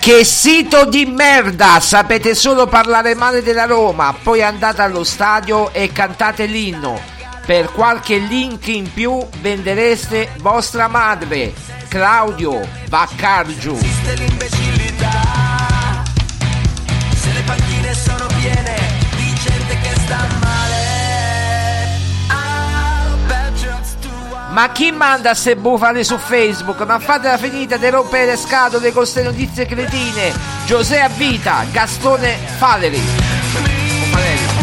Che sito di merda! Sapete solo parlare male della Roma, poi andate allo stadio e cantate l'inno. Per qualche link in più vendereste vostra madre, Claudio Baccargiu. Esiste l'imbecillità. Se le panchine sono piene Ma chi manda ste bufale su Facebook? Ma fatela finita di rompere le scatole con queste notizie cretine. Giuseppe Vita, Gastone Faleri. Faleri.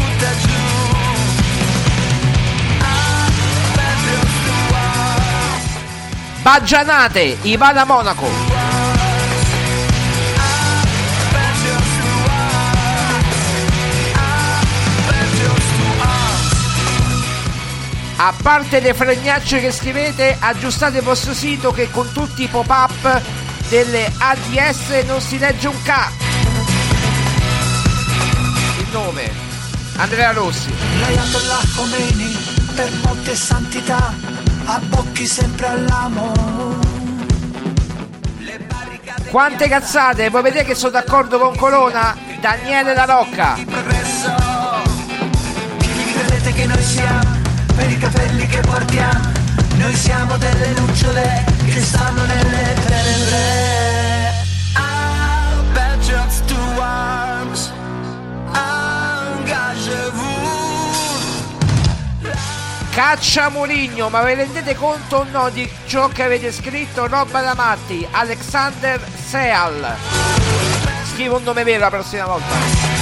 Ivana Monaco. A parte le fregnacce che scrivete, aggiustate il vostro sito che con tutti i pop-up delle ADS non si legge un ca. Il nome. Andrea Rossi. L'Ayatollah Khomeini per molte santità abbocchi sempre all'amo Quante cazzate, voi vedete che sono d'accordo con Colonna? Daniele La Rocca. progresso. Che noi siamo? Per i capelli che portiamo, noi siamo delle lucciole che stanno nelle tenebre. Caccia Murigno, ma vi rendete conto o no di ciò che avete scritto? Roba da matti, Alexander Seal. Scrivo un nome vero la prossima volta.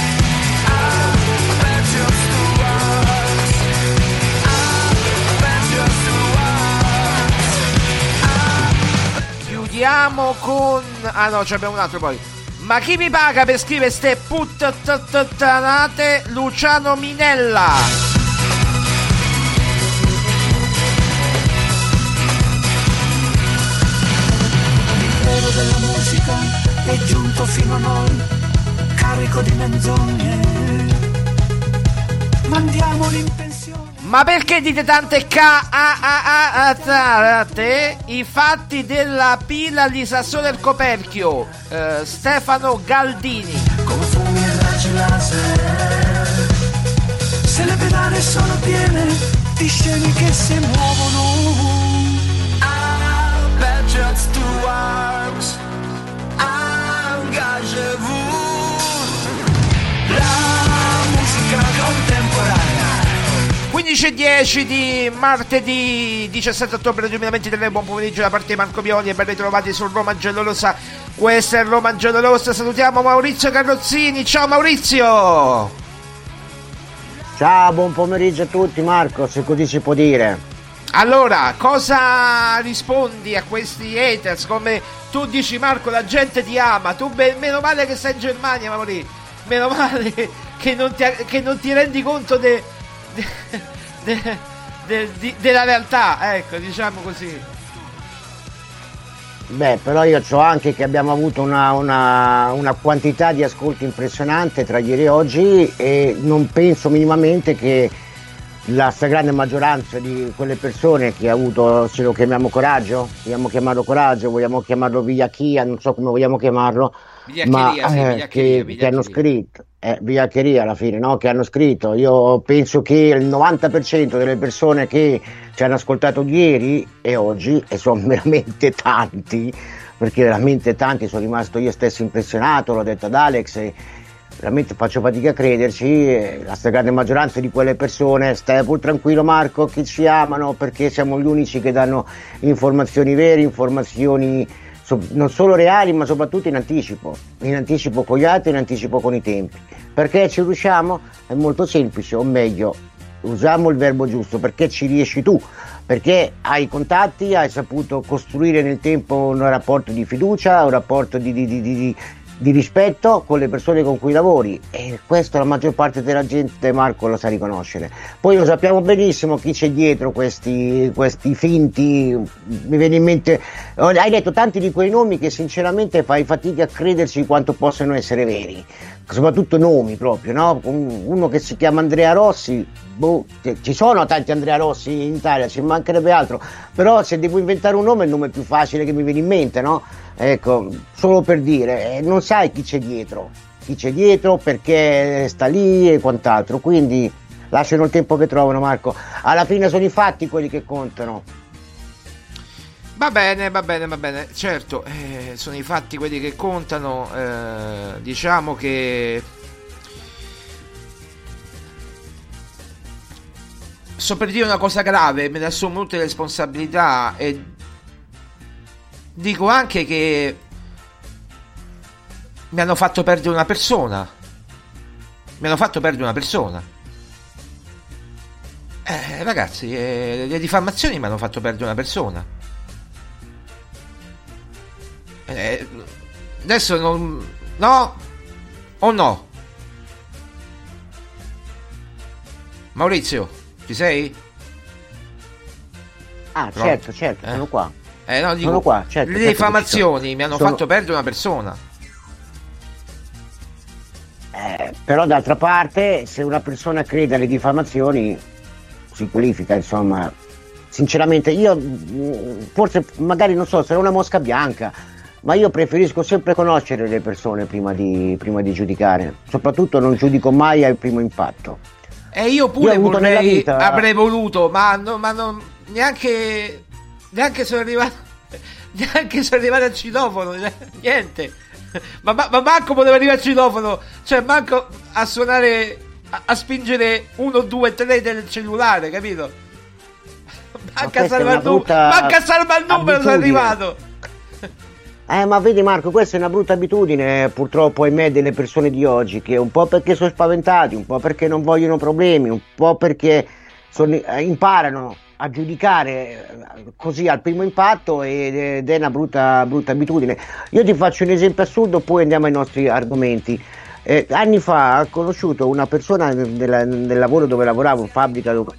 Chiudiamo con... Ah no, abbiamo un altro poi. Ma chi mi paga per scrivere ste puttanate? Luciano Minella. L'impero della musica è giunto fino a noi, carico di menzogne. Mandiamoli in pensione. Ma perché dite tante cazzate? I fatti della pila di Sassone del Coperchio. Eh, Stefano Galdini. Come fumi e raggi laser. Se le pedane sono piene di scene che si muovono. I bet just two arms. Engagez-vous. 15 e 10 di martedì 17 ottobre 2023, buon pomeriggio da parte di Marco Pioli e ben ritrovati sul Roma Giallorossa. Questa è Roma Giallorossa, salutiamo Maurizio Carrozzini, ciao Maurizio! Ciao, buon pomeriggio a tutti Marco, se così si può dire. Allora, cosa rispondi a questi haters? Come tu dici Marco, la gente ti ama, tu be- meno male che sei in Germania Maurizio, meno male che non ti, che non ti rendi conto de- de- de- de- della realtà, ecco, diciamo così. Beh, però io so anche che abbiamo avuto una, una- una quantità di ascolti impressionante tra ieri e oggi e non penso minimamente che la stragrande maggioranza di quelle persone che ha avuto, se lo chiamiamo coraggio, vogliamo chiamarlo coraggio, vogliamo chiamarlo vigliacchia, non so come vogliamo chiamarlo, ma sì, eh, che, che hanno scritto, eh, vigliaccheria alla fine, no? che hanno scritto, io penso che il 90% delle persone che ci hanno ascoltato ieri e oggi, e sono veramente tanti, perché veramente tanti, sono rimasto io stesso impressionato, l'ho detto ad Alex, e veramente faccio fatica a crederci, la stragrande maggioranza di quelle persone, stai pur tranquillo Marco, che ci amano perché siamo gli unici che danno informazioni vere, informazioni so- non solo reali ma soprattutto in anticipo, in anticipo con gli altri, in anticipo con i tempi. Perché ci riusciamo? È molto semplice, o meglio, usiamo il verbo giusto, perché ci riesci tu, perché hai contatti, hai saputo costruire nel tempo un rapporto di fiducia, un rapporto di, di- di- di- di rispetto con le persone con cui lavori e questo la maggior parte della gente Marco lo sa riconoscere. Poi lo sappiamo benissimo chi c'è dietro questi, questi finti, mi viene in mente, hai detto tanti di quei nomi che sinceramente fai fatica a crederci quanto possano essere veri, soprattutto nomi proprio, no? Un- uno che si chiama Andrea Rossi, boh, ci sono tanti Andrea Rossi in Italia, ci mancherebbe altro, però se devo inventare un nome è il nome più facile che mi viene in mente, no? Ecco, solo per dire, eh, non sai chi c'è dietro, chi c'è dietro, perché sta lì e quant'altro, quindi lasciano il tempo che trovano Marco, alla fine sono i fatti quelli che contano. Va bene, va bene, va bene. Certo, eh, sono i fatti quelli che contano. eh, diciamo che. So per dire una cosa grave, me ne assumo molte responsabilità e dico anche che mi hanno fatto perdere una persona. Mi hanno fatto perdere una persona. Eh, ragazzi, eh, le diffamazioni mi hanno fatto perdere una persona. Eh, adesso non. No? O no? Maurizio, ci sei? Ah, Pronto? certo, certo, Eh? sono qua. Eh, no, dico, Sono qua, certo, le certo diffamazioni mi hanno sono. fatto perdere una persona. Eh, però d'altra parte, se una persona crede alle diffamazioni, si qualifica, insomma. Sinceramente, io mm, forse magari non so, sarà una mosca bianca, ma io preferisco sempre conoscere le persone prima di, prima di giudicare. Soprattutto non giudico mai al primo impatto. E io Io pure nella vorrei, vita- avrei voluto, ma, no- ma non, neanche, neanche sono arrivato, neanche sono arrivato al citofono, cioè, niente. Ma, ma, ma manco poteva arrivare al citofono, cioè manco a suonare, a, a spingere 1, 2, 3 del cellulare, capito? Manca a salvare il numero, manca a salvare il numero, sono arrivato. Eh, ma vedi Marco, questa è una brutta abitudine, purtroppo, ahimè, delle persone di oggi, che un po' perché sono spaventati, un po' perché non vogliono problemi, un po' perché sono- eh, imparano a giudicare eh, così al primo impatto ed è una brutta, brutta abitudine. Io ti faccio un esempio assurdo, poi andiamo ai nostri argomenti. Eh, anni fa ho conosciuto una persona del, del lavoro dove lavoravo, fabbrica dove,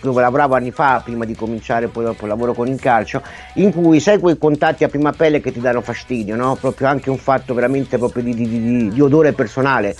dove, lavoravo anni fa, prima di cominciare poi dopo il lavoro con il calcio, in cui sai quei contatti a prima pelle che ti danno fastidio, no? Proprio anche un fatto veramente proprio di, di, di, di odore personale.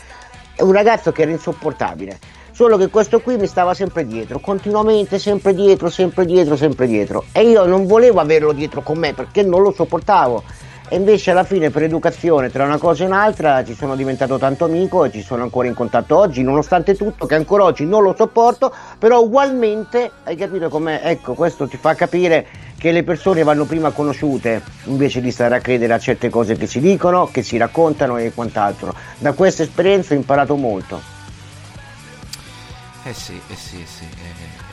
È un ragazzo che era insopportabile solo che questo qui mi stava sempre dietro, continuamente sempre dietro, sempre dietro, sempre dietro. E io non volevo averlo dietro con me perché non lo sopportavo. E invece alla fine per educazione tra una cosa e un'altra ci sono diventato tanto amico e ci sono ancora in contatto oggi nonostante tutto che ancora oggi non lo sopporto però ugualmente hai capito com'è? Ecco questo ti fa capire che le persone vanno prima conosciute invece di stare a credere a certe cose che si dicono che si raccontano e quant'altro. Da questa esperienza ho imparato molto eh sì, eh sì, eh sì.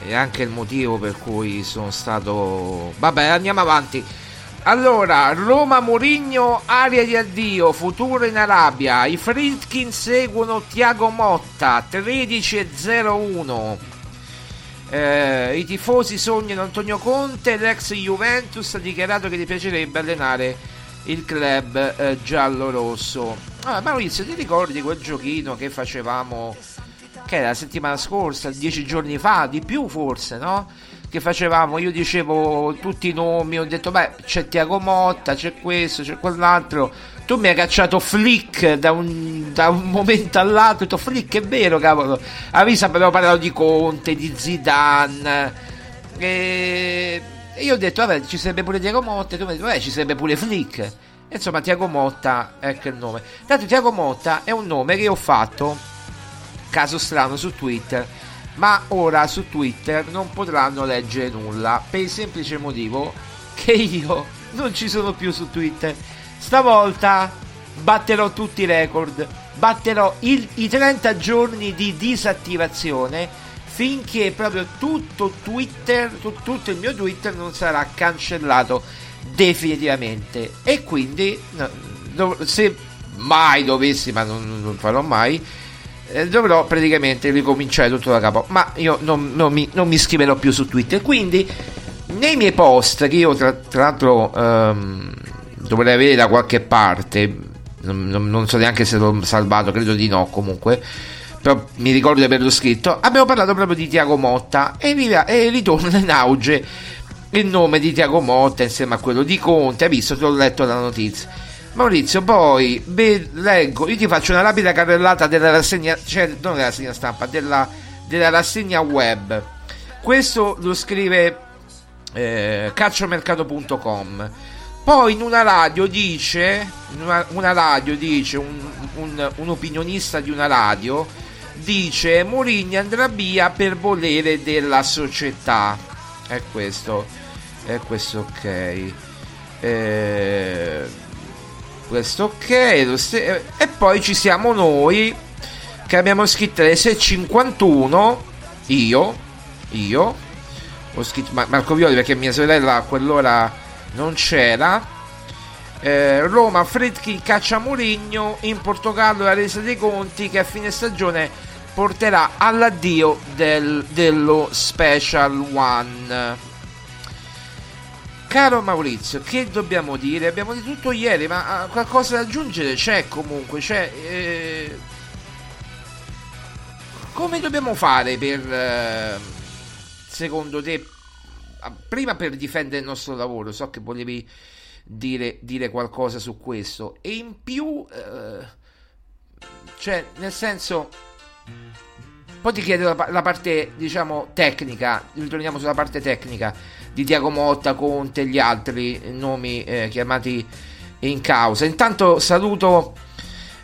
È anche il motivo per cui sono stato... Vabbè, andiamo avanti. Allora, Roma Murigno, aria di addio, futuro in Arabia. I Fritkin seguono Tiago Motta, 13-01. Eh, I tifosi sognano Antonio Conte, l'ex Juventus ha dichiarato che gli piacerebbe allenare il club eh, giallo-rosso. Ah, Maurizio, ti ricordi quel giochino che facevamo, che era la settimana scorsa, dieci giorni fa, di più forse, no? che facevamo, io dicevo tutti i nomi, ho detto beh c'è Tiago Motta, c'è questo, c'è quell'altro, tu mi hai cacciato Flick da un, da un momento all'altro, ho detto Flick è vero cavolo, avviso abbiamo parlato di Conte, di Zidane, e io ho detto vabbè ci sarebbe pure Tiago Motta, e tu mi hai detto vabbè ci sarebbe pure Flick. Insomma, Tiago Motta che il nome. Tanto Tiago Motta è un nome che ho fatto, caso strano, su Twitter ma ora su Twitter non potranno leggere nulla per il semplice motivo che io non ci sono più su Twitter. Stavolta batterò tutti i record, batterò il, i 30 giorni di disattivazione finché proprio tutto Twitter, tutto il mio Twitter non sarà cancellato definitivamente e quindi se mai dovessi, ma non, non farò mai, dovrò praticamente ricominciare tutto da capo. Ma io non, non, mi, non, mi, scriverò più su Twitter. Quindi, nei miei post, che io tra, tra l'altro ehm, dovrei avere da qualche parte, non, non, so neanche se l'ho salvato, credo di no comunque. Però mi ricordo di averlo scritto. Abbiamo parlato proprio di Tiago Motta e, e ritorna in auge il nome di Tiago Motta insieme a quello di Conte. Hai visto? Ti ho letto la notizia Maurizio, poi beh, leggo, io ti faccio una rapida carrellata della rassegna, cioè non della rassegna stampa, della, della rassegna web. Questo lo scrive eh, calciomercato.com. Poi in una radio dice, una, una radio dice, un, un, un, opinionista di una radio dice Mourinho andrà via per volere della società. È questo, è questo ok. Eh, questo ok st- e poi ci siamo noi che abbiamo scritto le 6.51 io io ho scritto Marco Violi perché mia sorella a quell'ora non c'era eh, Roma Fredkin caccia Murigno in Portogallo la resa dei conti che a fine stagione porterà all'addio del, dello Special One Caro Maurizio, che dobbiamo dire? Abbiamo di tutto ieri, ma ah, qualcosa da aggiungere c'è comunque. C'è, eh... Come dobbiamo fare per, eh, secondo te, ah, prima per difendere il nostro lavoro, so che volevi dire, dire qualcosa su questo, e in più, eh, cioè, nel senso, poi ti chiedo la, la parte, diciamo, tecnica, ritorniamo sulla parte tecnica di Diago Motta, Conte e gli altri nomi eh, chiamati in causa. Intanto saluto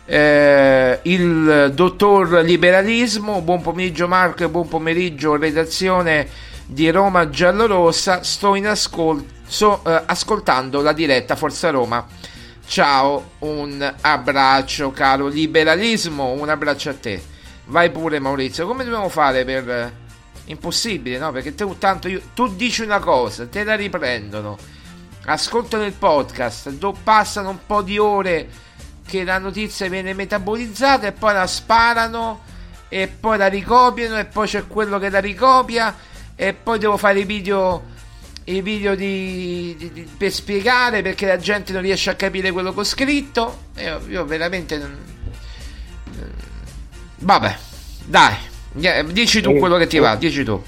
eh, il dottor Liberalismo, buon pomeriggio Marco e buon pomeriggio redazione di Roma Giallorossa, sto in ascolto, eh, ascoltando la diretta Forza Roma. Ciao, un abbraccio caro Liberalismo, un abbraccio a te. Vai pure Maurizio, come dobbiamo fare per Impossibile, no? Perché tu, tanto io, tu dici una cosa, te la riprendono, ascoltano il podcast, do, passano un po' di ore che la notizia viene metabolizzata e poi la sparano e poi la ricopiano e poi c'è quello che la ricopia e poi devo fare i video i video di, di- di- per spiegare perché la gente non riesce a capire quello che ho scritto. Io, io veramente. non- Vabbè, dai, dici tu Eh, quello che ti eh. va, dici tu.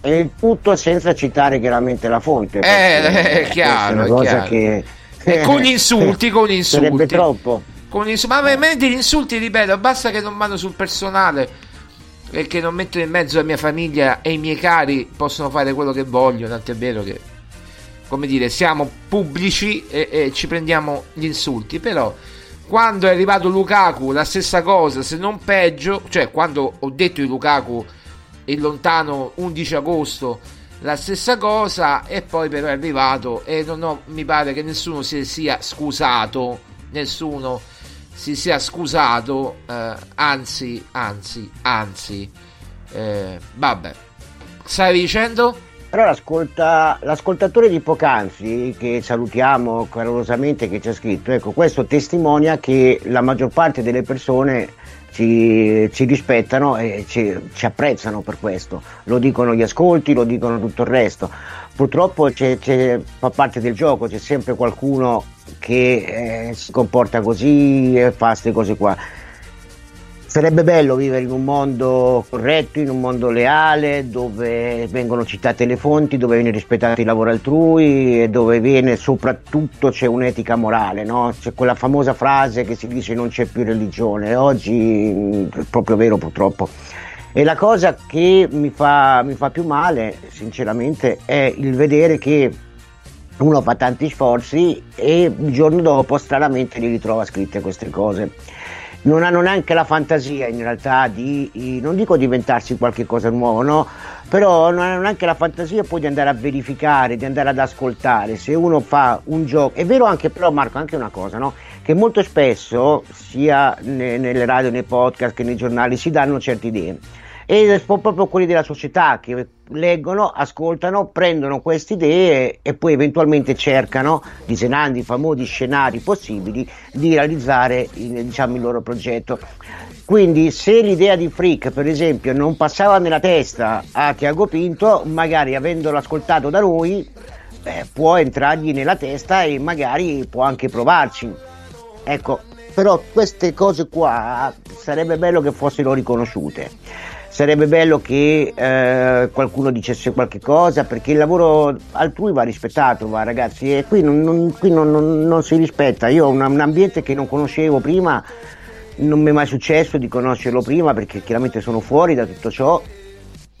E il tutto senza citare chiaramente la fonte. Eh, perché è chiaro, è una cosa chiaro. che... E con gli insulti, con gli insulti. Sarebbe troppo. Con gli ma veramente gli insulti, ripeto, basta che non vanno sul personale e che non mettono in mezzo la mia famiglia e i miei cari possono fare quello che vogliono, tant'è vero che, come dire, siamo pubblici e, e ci prendiamo gli insulti, però quando è arrivato Lukaku la stessa cosa, se non peggio, cioè quando ho detto di Lukaku il lontano 11 agosto la stessa cosa e poi però è arrivato e non ho, mi pare che nessuno si sia scusato nessuno si sia scusato eh, anzi anzi anzi eh, vabbè stavi dicendo? Però l'ascolta- l'ascoltatore di poc'anzi, che salutiamo calorosamente, che ci ha scritto, ecco, questo testimonia che la maggior parte delle persone ci, ci rispettano e ci, ci apprezzano per questo. Lo dicono gli ascolti, lo dicono tutto il resto. Purtroppo c'è, c'è- fa parte del gioco, c'è sempre qualcuno che eh, si comporta così e fa queste cose qua. Sarebbe bello vivere in un mondo corretto, in un mondo leale, dove vengono citate le fonti, dove viene rispettato il lavoro altrui e dove viene soprattutto c'è un'etica morale, no? C'è quella famosa frase che si dice non c'è più religione, oggi è proprio vero purtroppo. E la cosa che mi fa, mi fa più male, sinceramente, è il vedere che uno fa tanti sforzi e il giorno dopo stranamente li ritrova scritte queste cose non hanno neanche la fantasia in realtà di, non dico di inventarsi qualche cosa nuovo, no? Però non hanno neanche la fantasia poi di andare a verificare, di andare ad ascoltare. Se uno fa un gioco, è vero anche però Marco, anche una cosa, no? Che molto spesso, sia ne- nelle radio, nei podcast che nei giornali, si danno certe idee. E sono proprio quelli della società che leggono, ascoltano, prendono queste idee e poi eventualmente cercano, disegnando i famosi scenari possibili, di realizzare il, diciamo, il loro progetto. Quindi se l'idea di Freak, per esempio, non passava nella testa a Tiago Pinto, magari avendolo ascoltato da noi, eh, può entrargli nella testa e magari può anche provarci. Ecco, però queste cose qua sarebbe bello che fossero riconosciute. Sarebbe bello che eh, qualcuno dicesse qualche cosa perché il lavoro altrui va rispettato, va ragazzi, e qui non, non- qui non- non- si rispetta. Io ho un, un ambiente che non conoscevo prima, non mi è mai successo di conoscerlo prima perché chiaramente sono fuori da tutto ciò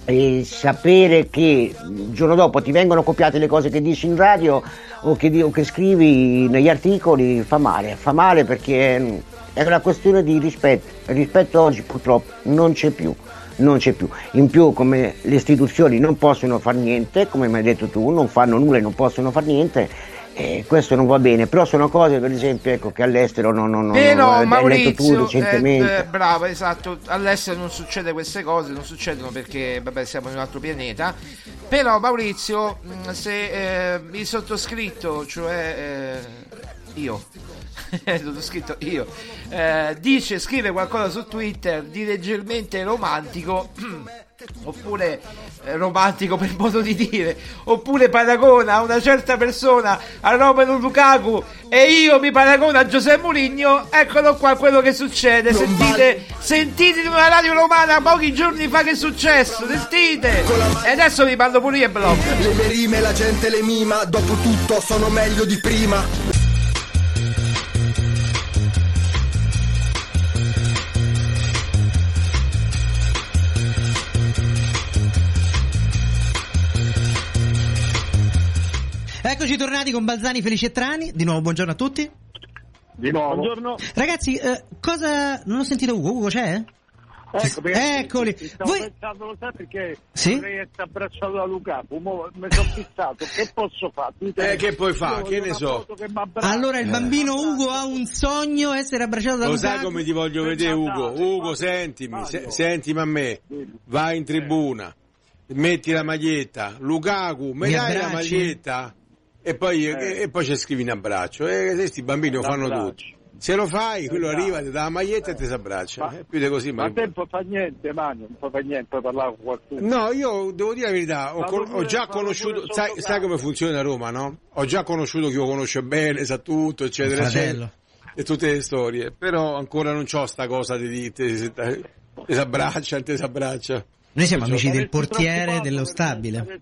e sapere che il giorno dopo ti vengono copiate le cose che dici in radio o che, o che scrivi negli articoli fa male, fa male perché è una questione di rispetto. Il rispetto oggi purtroppo non c'è più. Non c'è più. In più, come le istituzioni non possono fare niente, come mi hai detto tu, non fanno nulla e non possono fare niente, e questo non va bene. Però sono cose, per esempio, ecco, che all'estero non, non, non Però hai letto tu Maurizio, recentemente. eh, eh, bravo, esatto, all'estero non succede queste cose, non succedono perché vabbè, siamo in un altro pianeta. Però Maurizio, se eh, il sottoscritto, cioè eh, io, il sottoscritto io, eh, dice, scrive qualcosa su Twitter di leggermente romantico, oppure eh, romantico per modo di dire, oppure paragona una certa persona a Romelu Lukaku e io mi paragono a Giuseppe Mourinho, eccolo qua quello che succede. Sentite, sentite in una radio romana pochi giorni fa che è successo, sentite. E adesso vi parlo pure io e blog. Le rime la gente le mima, dopo tutto sono meglio di prima. Eccoci tornati con Balzani, Felice e Trani. Di nuovo, buongiorno a tutti. Di nuovo. Buongiorno. Ragazzi, eh, cosa. Non ho sentito Ugo. Ugo c'è? Ecco, Eccoli. Stavo Voi- pensando, lo sai perché Sì? vorrei essere abbracciato da Lukaku, mo mi sono fissato, che posso fare? Eh, che puoi fare? Che ne so? che. Allora il bambino Ugo ha un sogno essere abbracciato da Lo Lukaku. sai come ti voglio vedere Ugo? Ugo, sentimi, se- sentimi a me. Vai in tribuna, metti la maglietta. Lukaku, mi dai la maglietta? E poi, e, e poi ci scrivi un abbraccio. E questi bambini lo fanno tutti. Se lo fai, quello arriva, ti dà la maglietta e ti si abbraccia. Eh, più di così, Ma ma... tempo fa niente, Manio, non fa niente per parlare con qualcuno. No, io devo dire la verità, ho, Ma con- ho già ma conosciuto, sai, sai come funziona a Roma, no? Ho già conosciuto chi lo conosce bene, sa tutto, eccetera, eccetera. E tutte le storie. Però ancora non c'ho sta cosa di te te si abbraccia, te si abbraccia. Noi siamo amici del portiere dello stabile.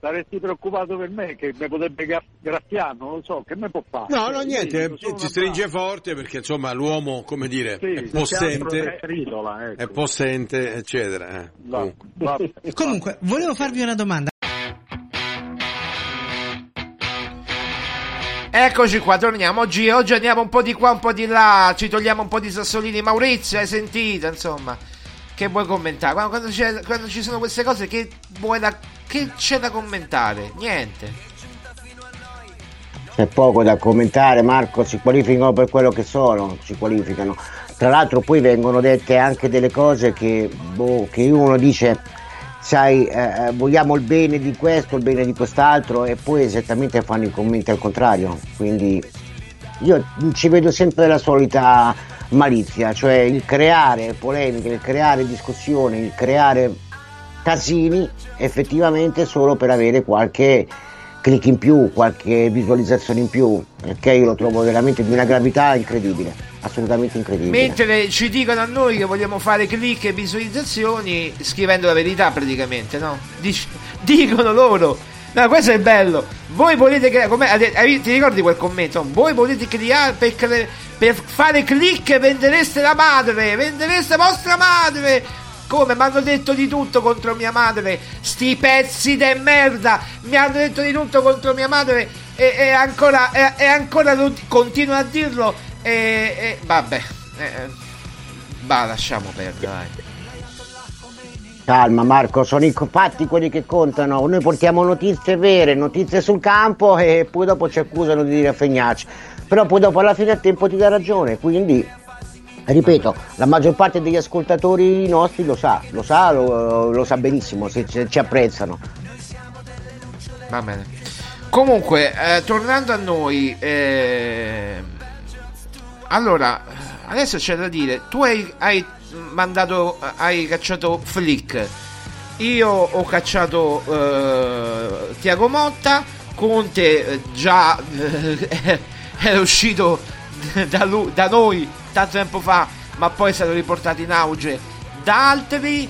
Saresti, preoccu- saresti preoccupato per me che mi potrebbe gra- graffiare, non lo so, che me può fare? No, no, niente, sono ti una stringe forte perché insomma l'uomo, come dire, Sì, è possente, è ridola, ecco. è possente, eccetera. eh. Va- va- Comunque, volevo farvi una domanda. Eccoci qua, torniamo. Oggi, oggi andiamo un po' di qua, un po' di là. Ci togliamo un po' di sassolini. Maurizio, hai sentito? Insomma, che vuoi commentare? Quando, quando quando ci sono queste cose, che, vuoi da, che c'è da commentare? Niente. C'è poco da commentare, Marco, si qualificano per quello che sono, si qualificano. Tra l'altro poi vengono dette anche delle cose che, boh, che uno dice, sai, eh, vogliamo il bene di questo, il bene di quest'altro e poi esattamente fanno i commenti al contrario. Quindi io ci vedo sempre la solita malizia, cioè il creare polemiche, il creare discussioni, il creare casini effettivamente solo per avere qualche click in più, qualche visualizzazione in più, perché io lo trovo veramente di una gravità incredibile, assolutamente incredibile. Mentre ci dicono a noi che vogliamo fare click e visualizzazioni, scrivendo la verità praticamente, no? Dic- dicono loro. No, questo è bello. Voi volete creare. come- Ti ricordi quel commento? Voi volete creare per, cre- per fare click vendereste la madre. Vendereste vostra madre. Come? Mi hanno detto di tutto contro mia madre. Sti pezzi de merda. Mi hanno detto di tutto contro mia madre. E, e ancora, e, e ancora continuano a dirlo. E, e- vabbè. Eh, va, lasciamo perdere. Calma Marco, sono i fatti quelli che contano, noi portiamo notizie vere, notizie sul campo e poi dopo ci accusano di raffegnarci, però poi dopo alla fine del tempo ti dà ragione, quindi ripeto, la maggior parte degli ascoltatori nostri lo sa, lo sa, lo, lo sa benissimo, se ci, ci apprezzano. Va bene. Comunque, eh, tornando a noi, eh, allora, adesso c'è da dire, tu hai, hai mandato, hai cacciato Flick, io ho cacciato eh, Tiago Motta, Conte eh, già eh, era uscito da, lui- da noi tanto tempo fa, ma poi è stato riportato in auge da altri.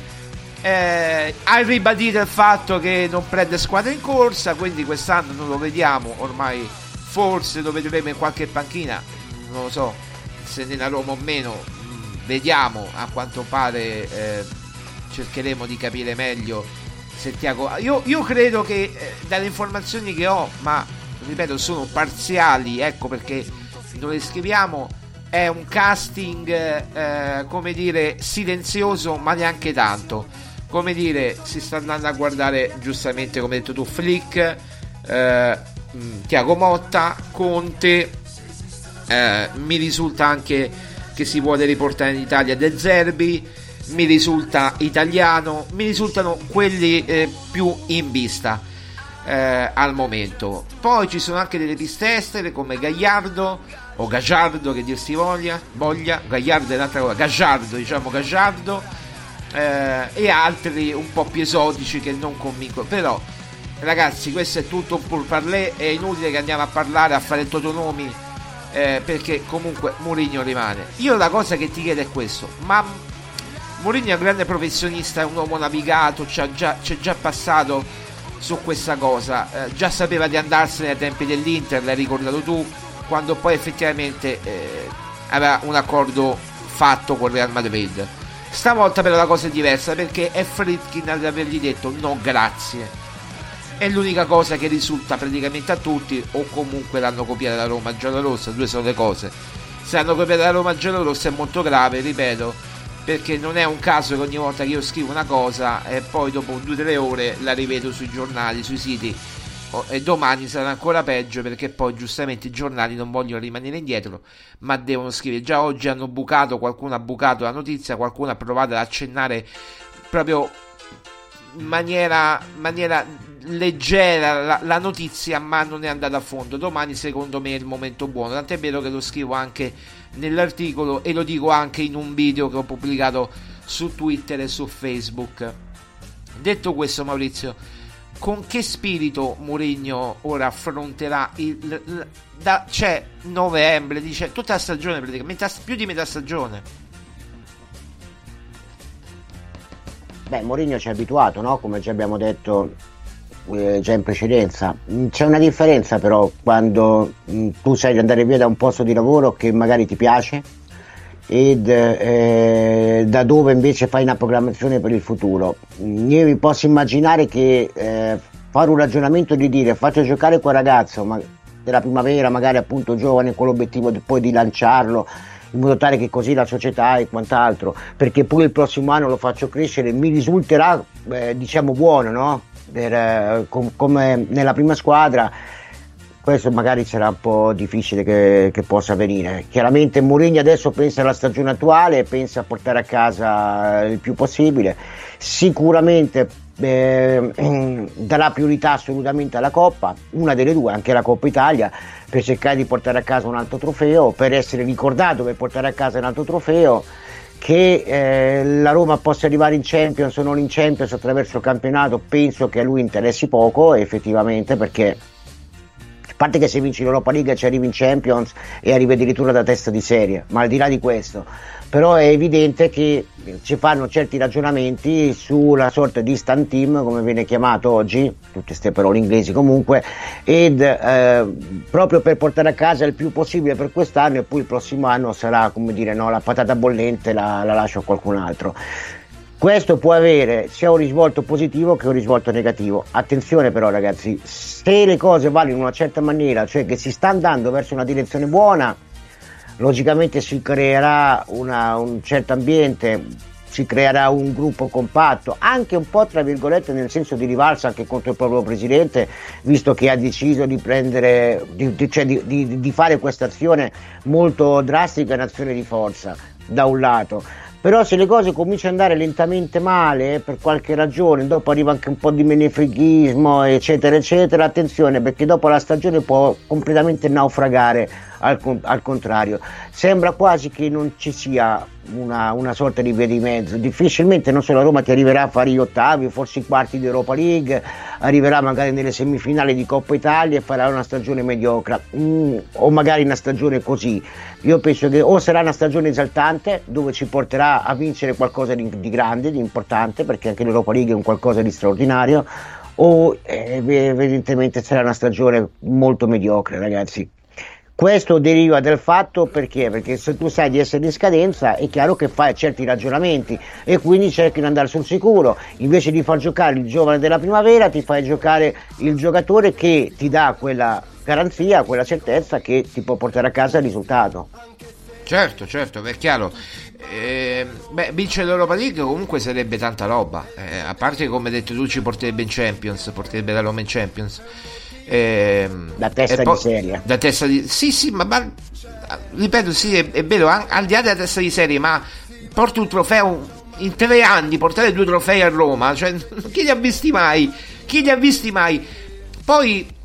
Eh, ha ribadito il fatto che non prende squadra in corsa, quindi quest'anno non lo vediamo. Ormai forse lo vedremo in qualche panchina, non lo so se nella Roma o meno. Mm, Vediamo, a quanto pare eh, cercheremo di capire meglio se Tiago. Io, io credo che eh, dalle informazioni che ho, ma ripeto, sono parziali, ecco perché non le scriviamo. È un casting, eh, come dire, silenzioso, ma neanche tanto come dire, si sta andando a guardare giustamente come hai detto tu Flick, eh, mh, Tiago Motta, Conte, eh, mi risulta anche che si vuole riportare in Italia De Zerbi, mi risulta italiano, mi risultano quelli eh, più in vista eh, al momento. Poi ci sono anche delle piste estere come Gagliardo o Gagliardo che dir si voglia, voglia, Gagliardo è un'altra cosa, Gagliardo diciamo Gagliardo eh, e altri un po' più esotici che non convincono. Però, ragazzi, questo è tutto un pur parlé. È inutile che andiamo a parlare, a fare totonomi. Eh, perché comunque Mourinho rimane. Io la cosa che ti chiedo è questo: ma Mourinho è un grande professionista, è un uomo navigato, c'è già, c'è già passato su questa cosa. Eh, già sapeva di andarsene ai tempi dell'Inter, l'hai ricordato tu, quando poi effettivamente eh, aveva un accordo fatto con Real Madrid. Stavolta però la cosa è diversa perché è Fritkin ad avergli detto no grazie. È l'unica cosa che risulta praticamente a tutti o comunque l'hanno copiata da Roma giallorossa, due sono le cose. Se hanno copiata da Roma giallorossa è molto grave, ripeto, perché non è un caso che ogni volta che io scrivo una cosa e poi dopo due o tre ore la rivedo sui giornali, sui siti e domani sarà ancora peggio perché poi giustamente i giornali non vogliono rimanere indietro ma devono scrivere già oggi hanno bucato qualcuno ha bucato la notizia qualcuno ha provato ad accennare proprio in maniera, maniera leggera la, la, notizia, ma non è andata a fondo. Domani, secondo me, è il momento buono. Tant'è vero che lo scrivo anche nell'articolo e lo dico anche in un video che ho pubblicato su Twitter e su Facebook. Detto questo, Maurizio, con che spirito Mourinho ora affronterà il, il da, c'è novembre, dice tutta la stagione praticamente, più di metà stagione. Beh, Mourinho ci ha abituato, no? Come ci abbiamo detto eh, già in precedenza. Mm, c'è una differenza però quando mm, tu sai di andare via da un posto di lavoro che magari ti piace ed eh, da dove invece fai una programmazione per il futuro. Mm, io mi posso immaginare che eh, fare un ragionamento di dire faccio giocare quel ragazzo ma, della primavera, magari appunto giovane, con l'obiettivo di, poi di lanciarlo in modo tale che così la società e quant'altro, perché poi il prossimo anno lo faccio crescere, mi risulterà eh, diciamo buono, no? per, eh, com, come nella prima squadra questo magari sarà un po' difficile che, che possa avvenire. Chiaramente Mourinho adesso pensa alla stagione attuale, pensa a portare a casa il più possibile. Sicuramente eh, darà priorità assolutamente alla Coppa, una delle due, anche la Coppa Italia, per cercare di portare a casa un altro trofeo, per essere ricordato per portare a casa un altro trofeo che eh, la Roma possa arrivare in Champions o non in Champions attraverso il campionato penso che a lui interessi poco effettivamente perché a parte che se vinci l'Europa League ci arrivi in Champions e arrivi addirittura da testa di serie ma al di là di questo però è evidente che ci fanno certi ragionamenti sulla sorta di stand team come viene chiamato oggi tutte queste parole inglesi comunque ed eh, proprio per portare a casa il più possibile per quest'anno e poi il prossimo anno sarà come dire no, la patata bollente la, la lascio a qualcun altro questo può avere sia un risvolto positivo che un risvolto negativo. Attenzione però ragazzi, se le cose vanno in una certa maniera, cioè che si sta andando verso una direzione buona, logicamente si creerà una, un certo ambiente, si creerà un gruppo compatto, anche un po' tra virgolette nel senso di rivalsa anche contro il proprio presidente, visto che ha deciso di prendere, di, di, cioè di, fare questa azione molto drastica, un'azione di forza, da un lato. Però se le cose cominciano ad andare lentamente male per qualche ragione, dopo arriva anche un po' di menefreghismo, eccetera, eccetera, attenzione perché dopo la stagione può completamente naufragare al, al contrario. Sembra quasi che non ci sia una, una, sorta di via di mezzo. Difficilmente non solo la Roma ti arriverà a fare gli ottavi, forse i quarti di Europa League, arriverà magari nelle semifinali di Coppa Italia e farà una stagione mediocre, mm, o magari una stagione così. Io penso che o sarà una stagione esaltante dove ci porterà a vincere qualcosa di, di grande, di importante, perché anche l'Europa League è un qualcosa di straordinario, o eh, evidentemente sarà una stagione molto mediocre, ragazzi. Questo deriva dal fatto perché? Perché se tu sai di essere in scadenza è chiaro che fai certi ragionamenti e quindi cerchi di andare sul sicuro. Invece di far giocare il giovane della primavera ti fai giocare il giocatore che ti dà quella garanzia, quella certezza che ti può portare a casa il risultato. Certo, certo, è chiaro. Eh, beh, vincere l'Europa League comunque sarebbe tanta roba. Eh, a parte come detto tu, ci porterebbe in Champions, porterebbe la Roma in Champions. Eh, da testa po- di serie. Da testa di... Sì, sì, ma, ma ripeto, sì, è, è vero, al di là della testa di serie, ma porta un trofeo in tre anni, portare due trofei a Roma, cioè, chi li ha visti mai? Chi li ha visti mai? Poi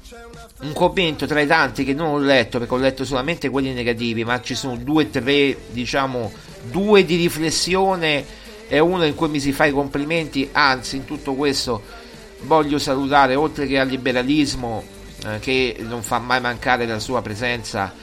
un commento tra i tanti che non ho letto perché ho letto solamente quelli negativi, ma ci sono due, tre, diciamo, due di riflessione e uno in cui mi si fa i complimenti, anzi in tutto questo voglio salutare oltre che al liberalismo eh, che non fa mai mancare la sua presenza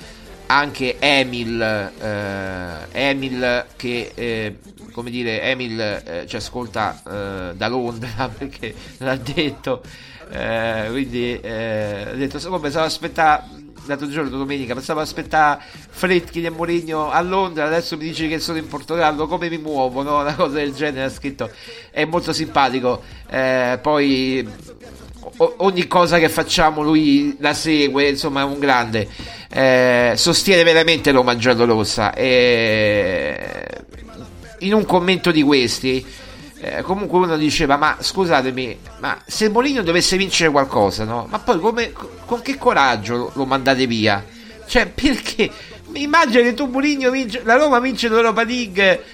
anche Emil eh, Emil che eh, come dire Emil eh, ci ascolta eh, da Londra perché l'ha detto eh, quindi ha detto come stavo aspettando l'altro giorno domenica pensavo aspettare Fredkin e Mourinho a Londra adesso mi dice che sono in Portogallo come mi muovo no? una cosa del genere ha scritto. È molto simpatico. Eh, poi o- ogni cosa che facciamo lui la segue insomma è un grande. Eh, sostiene veramente Roma giallo-rossa. E in un commento di questi eh, comunque uno diceva ma scusatemi ma se Molino dovesse vincere qualcosa no? ma poi come, con che coraggio lo, mandate via cioè perché immagina che tu Molino vince la Roma vince l'Europa League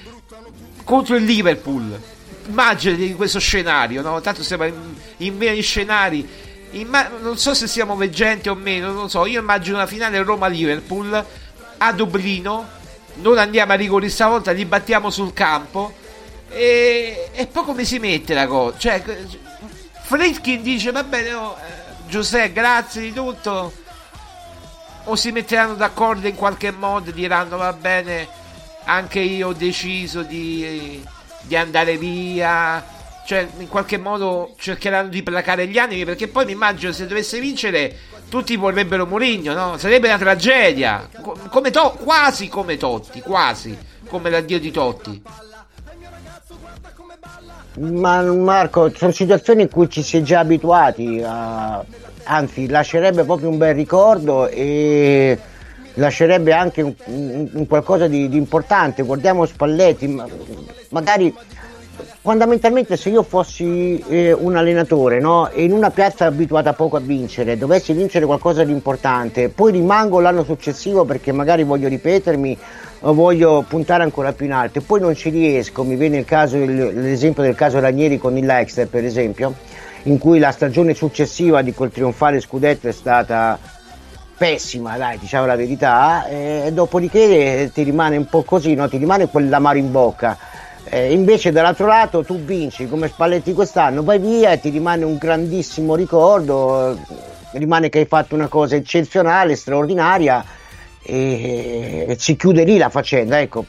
contro il Liverpool immaginati questo scenario, no? Tanto siamo in, in di scenari. Imma- non so se siamo veggenti o meno, non so. Io immagino una finale Roma-Liverpool a Dublino. Non andiamo a rigori stavolta, li battiamo sul campo. E, e poi come si mette la cosa? Cioè, Fritkin dice: Va bene, oh, eh, Giuseppe, grazie di tutto. O si metteranno d'accordo in qualche modo, diranno: Va bene, anche io ho deciso di, di andare via cioè in qualche modo cercheranno di placare gli animi perché poi mi immagino se dovesse vincere tutti vorrebbero Mourinho no? sarebbe una tragedia come to- quasi come Totti quasi come l'addio di Totti ma Marco sono situazioni in cui ci si è già abituati a... anzi lascerebbe proprio un bel ricordo e lascerebbe anche un, un, un qualcosa di, di, importante. Guardiamo Spalletti ma magari fondamentalmente se io fossi eh, un allenatore no, e in una piazza abituata poco a vincere, dovessi vincere qualcosa di importante, poi rimango l'anno successivo perché magari voglio ripetermi voglio puntare ancora più in alto e poi non ci riesco, mi viene il caso, l'esempio del caso Ranieri con il Leicester per esempio, in cui la stagione successiva di quel trionfale scudetto è stata pessima, dai, diciamo la verità, e dopodiché ti rimane un po' così, no? ti rimane quell'amaro in bocca eh, invece dall'altro lato tu vinci come Spalletti quest'anno, vai via e ti rimane un grandissimo ricordo, eh, rimane che hai fatto una cosa eccezionale, straordinaria e, e si chiude lì la faccenda, ecco.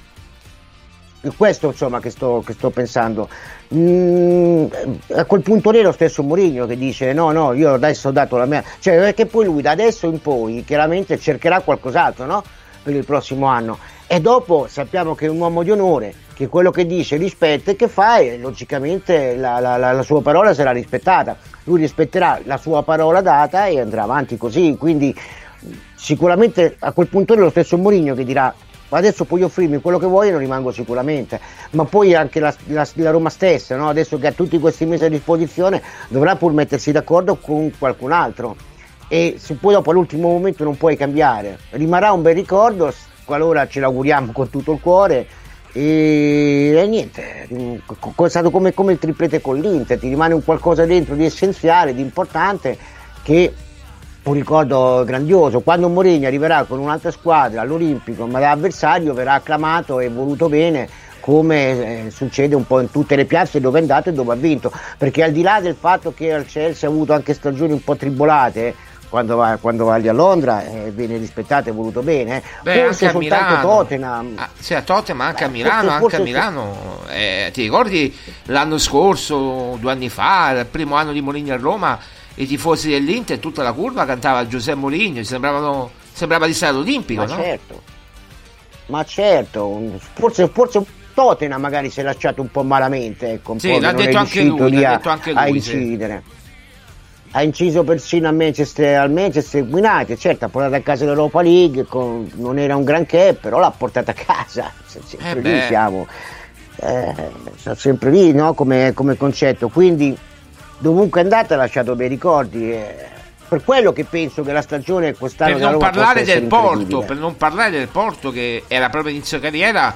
Questo insomma che sto, che sto pensando. Mm, a quel punto lì lo stesso Mourinho che dice no no io adesso ho dato la mia cioè perché poi lui da adesso in poi chiaramente cercherà qualcos'altro no? per il prossimo anno e dopo sappiamo che è un uomo di onore che quello che dice rispetta e che fa e logicamente la, la, la, la, sua parola sarà rispettata. Lui rispetterà la sua parola data e andrà avanti così, quindi sicuramente a quel punto è lo stesso Mourinho che dirà adesso puoi offrirmi quello che vuoi e non rimango sicuramente, ma poi anche la, la, la Roma stessa, no? adesso che ha tutti questi mesi a disposizione dovrà pur mettersi d'accordo con qualcun altro. E se poi dopo all'ultimo momento non puoi cambiare, rimarrà un bel ricordo, qualora ce l'auguriamo con tutto il cuore. E, e niente, è stato come, come, il triplete con l'Inter, ti rimane un qualcosa dentro di essenziale, di importante che un ricordo grandioso. Quando Mourinho arriverà con un'altra squadra all'Olimpico, ma da avversario verrà acclamato e voluto bene come eh, succede un po' in tutte le piazze dove è andato e dove ha vinto, perché al di là del fatto che al Chelsea ha avuto anche stagioni un po' tribolate, quando va, quando va lì a Londra eh, viene rispettato e voluto bene. Beh, forse soltanto Milano. Tottenham. Ah, sì, a Tottenham, ma anche a Milano. forse, anche forse a Milano. Eh, ti ricordi l'anno scorso, due anni fa, il primo anno di Mourinho a Roma, i tifosi dell'Inter, tutta la curva cantava Giuseppe Mourinho, sembrava di stare all'Olimpico, ma no? certo. Ma certo, forse, forse Tottenham magari si è lasciato un po' malamente, ecco, un sì, po' l'ha detto anche lui, l'ha a, detto anche a lui, sì. incidere. Ha inciso persino a Manchester, al Manchester United, certo ha portato a casa l'Europa League, con- non era un granché, però l'ha portata a casa, Se- sempre Eh lì siamo, eh, sempre lì no? come, come concetto, quindi dovunque è andata ha lasciato bei ricordi. eh. Per quello che penso che la stagione quest'anno per non parlare del Porto, per non parlare del Porto che era proprio inizio carriera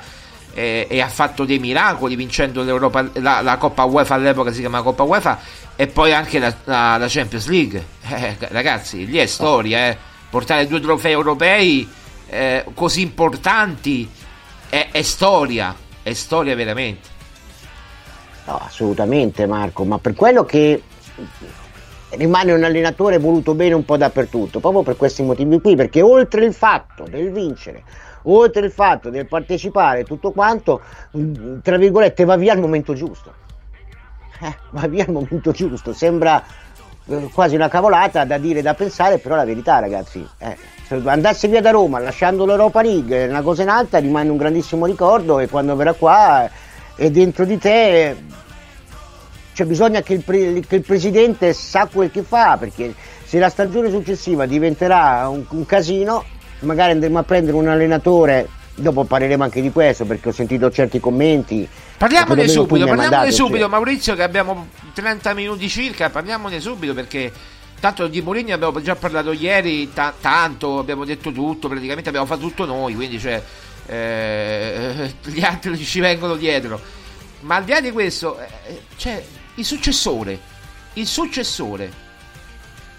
eh, e ha fatto dei miracoli vincendo l'Europa- la, la Coppa UEFA all'epoca si chiamava Coppa UEFA e poi anche la, la- la Champions League. Eh, ragazzi, lì è storia, eh. portare due trofei europei eh, così importanti è, è storia, è storia veramente. No, assolutamente Marco, ma per quello che rimane un allenatore voluto bene un po' dappertutto, proprio per questi motivi qui, perché oltre il fatto del vincere, oltre il fatto del partecipare, tutto quanto, tra virgolette, va via al momento giusto. Eh, va via al momento giusto, sembra eh, quasi una cavolata da dire, da pensare, però la verità ragazzi, eh, se andasse via da Roma lasciando l'Europa League, una cosa in alta, rimane un grandissimo ricordo e quando verrà qua è dentro di te cioè bisogna che il, pre- che il presidente sa quel che fa perché se la stagione successiva diventerà un, un casino magari andremo a prendere un allenatore dopo parleremo anche di questo perché ho sentito certi commenti Parliamone subito, parliamone mandato, subito cioè. Maurizio che abbiamo 30 minuti circa, parliamone subito perché tanto di Mourinho abbiamo già parlato ieri, ta- tanto, abbiamo detto tutto, praticamente abbiamo fatto tutto noi, quindi cioè, eh, gli altri ci vengono dietro. ma al di là di questo, eh, c'è il successore. Il successore.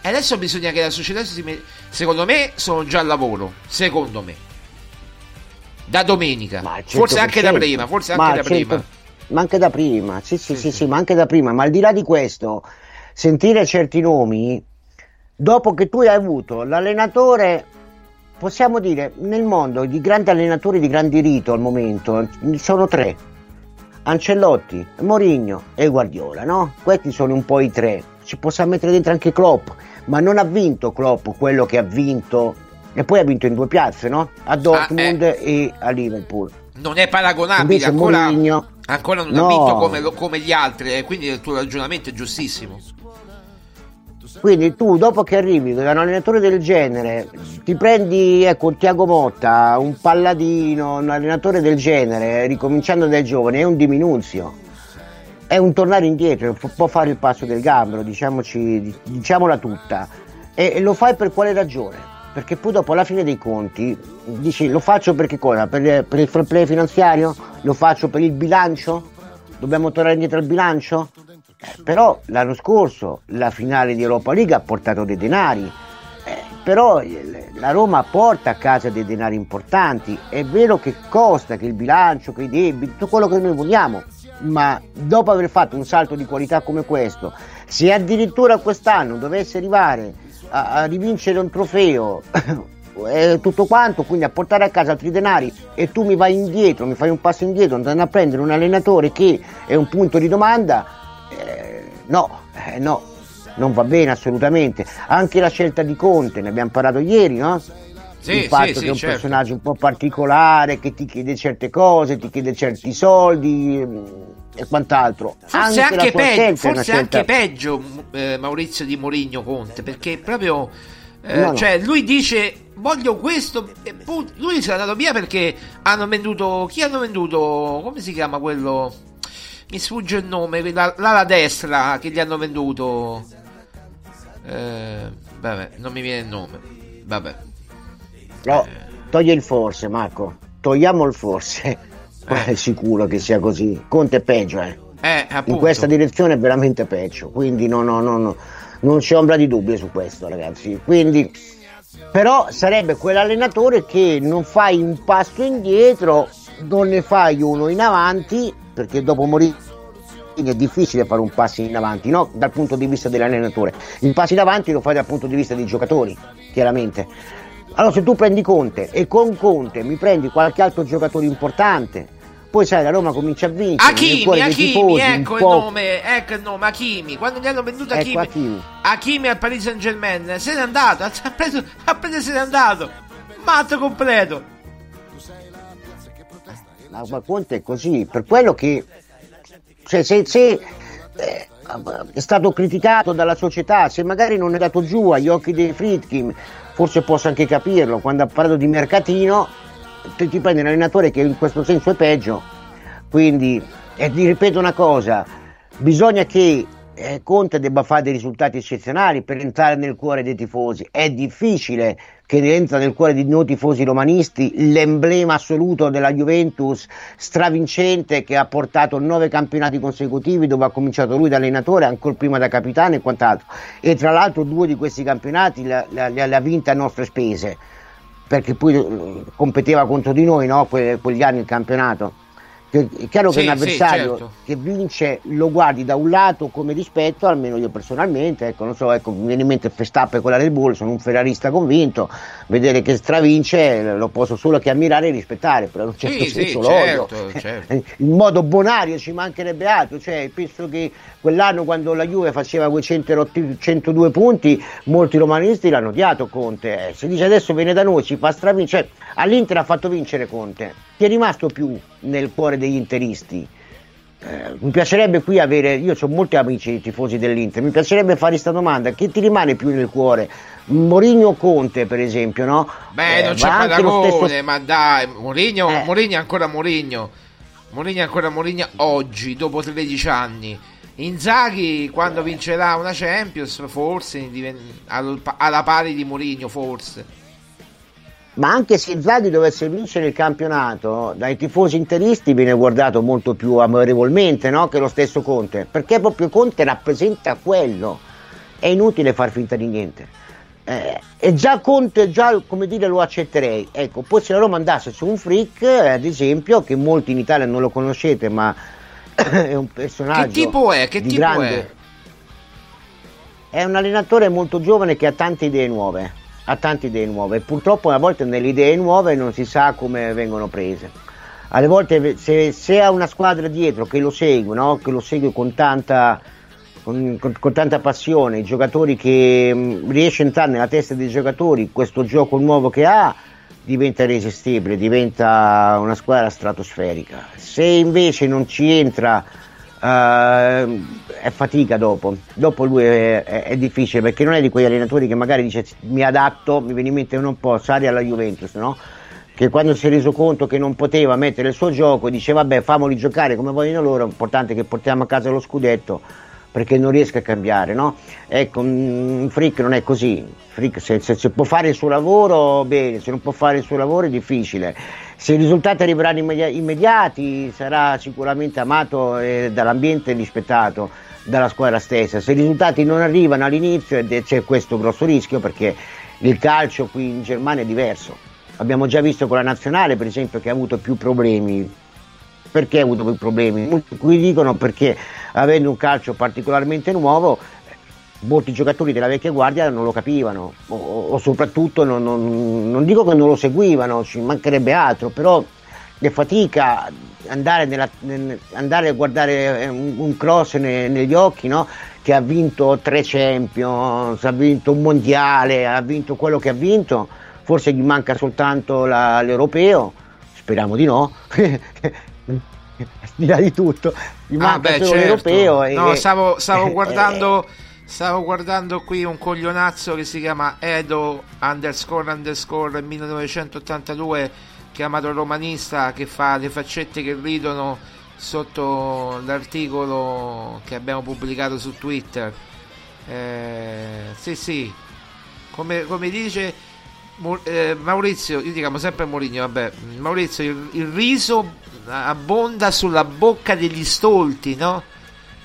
E adesso bisogna che la società si metta. Secondo me sono già al lavoro. Secondo me. Da domenica. Forse anche da prima. Forse anche da al cento- prima. Ma anche da prima, sì sì, sì, sì, ma anche da prima. Ma al di là di questo, sentire certi nomi, dopo che tu hai avuto l'allenatore, possiamo dire, nel mondo di grandi allenatori di grandi rito al momento, sono tre. Ancellotti, Mourinho e Guardiola, no? Questi sono un po' i tre. Ci possiamo mettere dentro anche Klopp, ma non ha vinto Klopp quello che ha vinto e poi ha vinto in due piazze, no? A Dortmund e a Liverpool. Non è paragonabile. Invece Ancora, Mourinho- ancora non No. ha vinto come, come gli altri. E quindi il tuo ragionamento è giustissimo. Quindi tu dopo che arrivi da un allenatore del genere, ti prendi ecco Tiago Motta, un palladino, un allenatore del genere, ricominciando dai giovani, è un diminuzio. È un tornare indietro, pu- può fare il passo del gambero, diciamoci, diciamola tutta. E, lo fai per quale ragione? Perché poi dopo alla fine dei conti dici lo faccio per che cosa? Per, per il fair play finanziario? Lo faccio per il bilancio? Dobbiamo tornare indietro al bilancio? Eh, però l'anno scorso la finale di Europa League ha portato dei denari, eh, però eh, la Roma porta a casa dei denari importanti, è vero che costa, che il bilancio, che i debiti, tutto quello che noi vogliamo, ma dopo aver fatto un salto di qualità come questo, se addirittura quest'anno dovesse arrivare a, a rivincere un trofeo e tutto quanto, quindi a portare a casa altri denari e tu mi vai indietro, mi fai un passo indietro, andando a prendere un allenatore che è un punto di domanda, eh, no, eh, no, non va bene assolutamente. Anche la scelta di Conte, ne abbiamo parlato ieri, no? Sì, il fatto sì, che sì, è un certo. personaggio un po' particolare, che ti chiede certe cose, ti chiede certi soldi mm, e quant'altro. Forse anche, è una forse anche peggio eh, Maurizio di Mourinho Conte perché proprio eh, No, no. cioè lui dice voglio questo e pu- lui se n'è andato via perché hanno venduto chi hanno venduto come si chiama quello mi sfugge il nome la- l'ala destra che gli hanno venduto eh, vabbè non mi viene il nome vabbè No, togli il forse, Marco. Togliamo il forse. Ma è sicuro che sia così. Conte è peggio, eh. eh In questa direzione è veramente peggio. Quindi no, no, no, no. non c'è ombra di dubbio su questo, ragazzi. Quindi, però sarebbe quell'allenatore che non fai un passo indietro, non ne fai uno in avanti, perché dopo Mourinho è difficile fare un passo in avanti, no? Dal punto di vista dell'allenatore. Il passo in avanti lo fai dal punto di vista dei giocatori, chiaramente. Allora, se tu prendi Conte e con Conte mi prendi qualche altro giocatore importante, poi sai, la Roma comincia a vincere. dei Hakimi, tifosi, ecco il nome, ecco il nome, Hakimi. Quando gli hanno venduto Ecco Hakimi, Hakimi. Hakimi al Paris Saint Germain, se n'è andato, ha preso, ha preso se n'è andato. Matto completo. Ma, ma Conte è così, per quello che cioè, se, se, eh, è stato criticato dalla società, se magari non è dato giù agli occhi dei Fritkin, forse posso anche capirlo, quando ha parlato di mercatino, ti, ti prendi un allenatore che in questo senso è peggio, quindi e ti ripeto una cosa, bisogna che eh, Conte debba fare dei risultati eccezionali per entrare nel cuore dei tifosi, è difficile che entra nel cuore di noi tifosi romanisti l'emblema assoluto della Juventus stravincente che ha portato nove campionati consecutivi dove ha cominciato lui da allenatore, ancora prima da capitano e quant'altro e tra l'altro due di questi campionati li ha- vinti a nostre spese perché poi eh, competeva contro di noi no? Que- quegli anni il campionato è chiaro Sì, che un sì, avversario certo. che vince lo guardi da un lato come rispetto, almeno io personalmente, ecco, non so, ecco, mi viene in mente Verstappen con la Red Bull, sono un ferrarista convinto, vedere che stravince lo posso solo che ammirare e rispettare, però in un certo Sì, sì, senso odio. certo, certo. In modo bonario ci mancherebbe altro, cioè penso che quell'anno quando la Juve faceva quei 108 102 punti, molti romanisti l'hanno odiato Conte, eh. si dice adesso viene da noi, ci fa stravincere, cioè, all'Inter ha fatto vincere Conte, chi è rimasto più nel cuore degli interisti? Eh, mi piacerebbe qui avere, io ho molti amici tifosi dell'Inter, mi piacerebbe fare questa domanda, chi ti rimane più nel cuore? Mourinho Conte per esempio, no? Beh, Eh, non c'è paragone, stesso- ma dai, Mourinho, Eh. Mourinho è ancora Mourinho. Mourinho è ancora Mourinho oggi, dopo 13 anni. Inzaghi, quando vincerà una Champions, forse alla pari di Mourinho, forse. Ma anche se Inzaghi dovesse vincere il campionato, dai tifosi interisti viene guardato molto più amorevolmente no? che lo stesso Conte, perché proprio Conte rappresenta quello. È inutile far finta di niente. Eh, e già Conte, già come dire, lo accetterei. Ecco, poi se la Roma andasse su un freak, eh, ad esempio, che molti in Italia non lo conoscete, ma è un personaggio. Che tipo è? Che tipo grande... è? È un allenatore molto giovane che ha tante idee nuove ha tante idee nuove. Purtroppo a volte nelle idee nuove non si sa come vengono prese. Alle volte se, se ha una squadra dietro che lo segue, no? che lo segue con tanta, con, con, con tanta passione, i giocatori che mh, riesce a entrare nella testa dei giocatori, questo gioco nuovo che ha diventa irresistibile, diventa una squadra stratosferica. Se invece non ci entra Uh, è fatica dopo. Dopo lui è, è, è, difficile perché non è di quegli allenatori che magari dice mi adatto, mi viene in mente un po' Sari alla Juventus, no? Che quando si è reso conto che non poteva mettere il suo gioco dice vabbè famoli giocare come vogliono loro, l'importante è che portiamo a casa lo scudetto perché non riesco a cambiare, no? Ecco, un freak non è così. Freak se, se, se può fare il suo lavoro bene, se non può fare il suo lavoro è difficile se i risultati arriveranno immedi- immediati sarà sicuramente amato dall'ambiente e rispettato dalla squadra stessa. Se i risultati non arrivano all'inizio c'è questo grosso rischio perché il calcio qui in Germania è diverso. Abbiamo già visto con la nazionale per esempio che ha avuto più problemi. Perché ha avuto più problemi? Molti qui dicono perché avendo un calcio particolarmente nuovo molti giocatori della vecchia guardia non lo capivano o, o soprattutto non, non, non, dico che non lo seguivano, ci mancherebbe altro, però è fatica andare, nella, andare a guardare un, un cross ne, negli occhi no? che ha vinto tre Champions, ha vinto un mondiale, ha vinto quello che ha vinto, forse gli manca soltanto la, l'europeo, speriamo di no. di là di tutto, gli ah, manca beh, solo certo. l'europeo. E, no, stavo, stavo eh, guardando Stavo guardando qui un coglionazzo che si chiama Edo underscore underscore 1982 chiamato romanista che fa le faccette che ridono sotto l'articolo che abbiamo pubblicato su Twitter. Eh, sì, sì, come, come dice eh, Maurizio, io diciamo sempre Mourinho, vabbè, Maurizio, il, il riso abbonda sulla bocca degli stolti, no?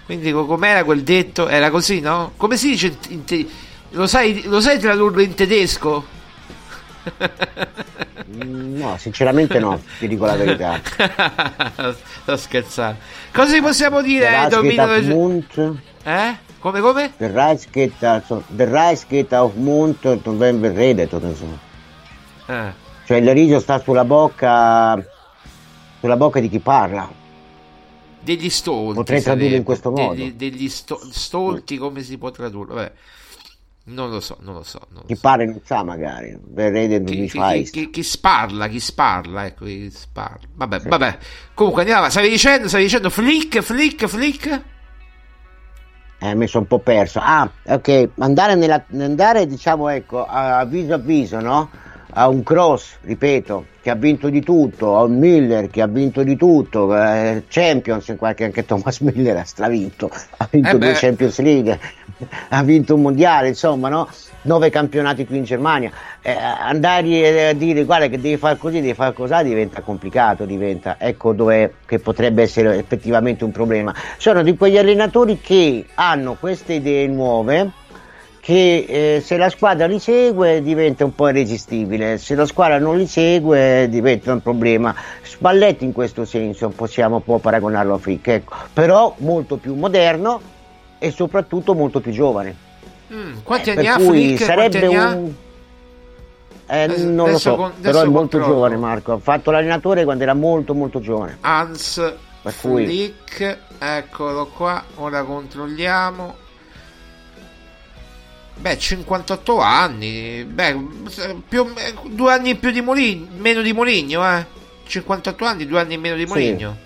Quindi com'era quel detto? Era così, no? Come si dice? In te- lo, sai, lo sai tradurlo in tedesco? Mm, no, sinceramente no, ti dico la verità. Sto scherzando. Cosa possiamo dire? Auf Mund. Eh? Come come? Der Reis geht, also, der Reis geht auf Mund und wenn wir redet oder so. Eh. Cioè il riso sta sulla bocca sulla bocca di chi parla. Degli stolti. Potrei tradurlo in questo modo. Degli, degli sto- stolti, come si può tradurre? Vabbè. Non lo so, non lo so. Non chi lo so. pare non sa magari. Chi, chi, chi, chi, chi sparla, chi sparla, ecco, chi sparla. Vabbè, sì. vabbè. Comunque andiamo. Stavi dicendo, stavi dicendo flick, flick, flick? Eh, mi sono un po' perso. Ah, ok. Andare, nella, andare diciamo, ecco, a viso a viso, no? A un cross, ripeto, che ha vinto di tutto, a un Miller che ha vinto di tutto, eh, Champions, in qualche anche Thomas Miller ha stravinto, ha vinto Eh due. Champions League, ha vinto un mondiale, insomma, no? nove campionati qui in Germania. Eh, andare a dire guarda che devi fare così, devi fare così, diventa complicato, diventa, ecco dove che potrebbe essere effettivamente un problema. Sono di quegli allenatori che hanno queste idee nuove che eh, se la squadra li segue diventa un po' irresistibile, se la squadra non li segue diventa un problema. Spalletti in questo senso possiamo può paragonarlo a Frick, ecco. però molto più moderno e soprattutto molto più giovane. Mm, quanti Eh, anni per ha cui Flick? sarebbe Quanti anni ha? un... Eh, Adesso- non lo so, con- però è molto controllo. giovane Marco, ha fatto l'allenatore quando era molto molto giovane. Hans Per cui- Flick, eccolo qua, ora controlliamo. Beh, 58 anni, beh, più, due anni in più di Moligno, meno di Moligno, eh. 58 anni, due anni in meno di Sì. Moligno.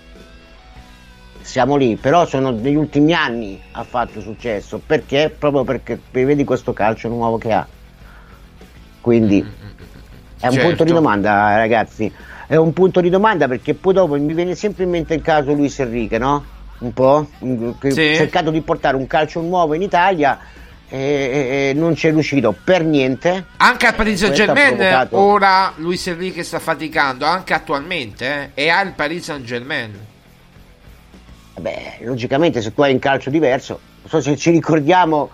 Siamo lì, però sono negli ultimi anni ha fatto successo, perché? Proprio perché vedi questo calcio nuovo che ha. Quindi è un Certo. punto di domanda, ragazzi. È un punto di domanda perché poi dopo mi viene sempre in mente il caso Luis Enrique, no? Un po'? Che Sì. cercato di portare un calcio nuovo in Italia e, e- non ci è riuscito per niente. Anche al Paris Saint Germain provocato- ora Luis Enrique sta faticando, anche attualmente, eh, e ha il Paris Saint Germain. Beh, logicamente se tu hai un calcio diverso, non so se ci ricordiamo,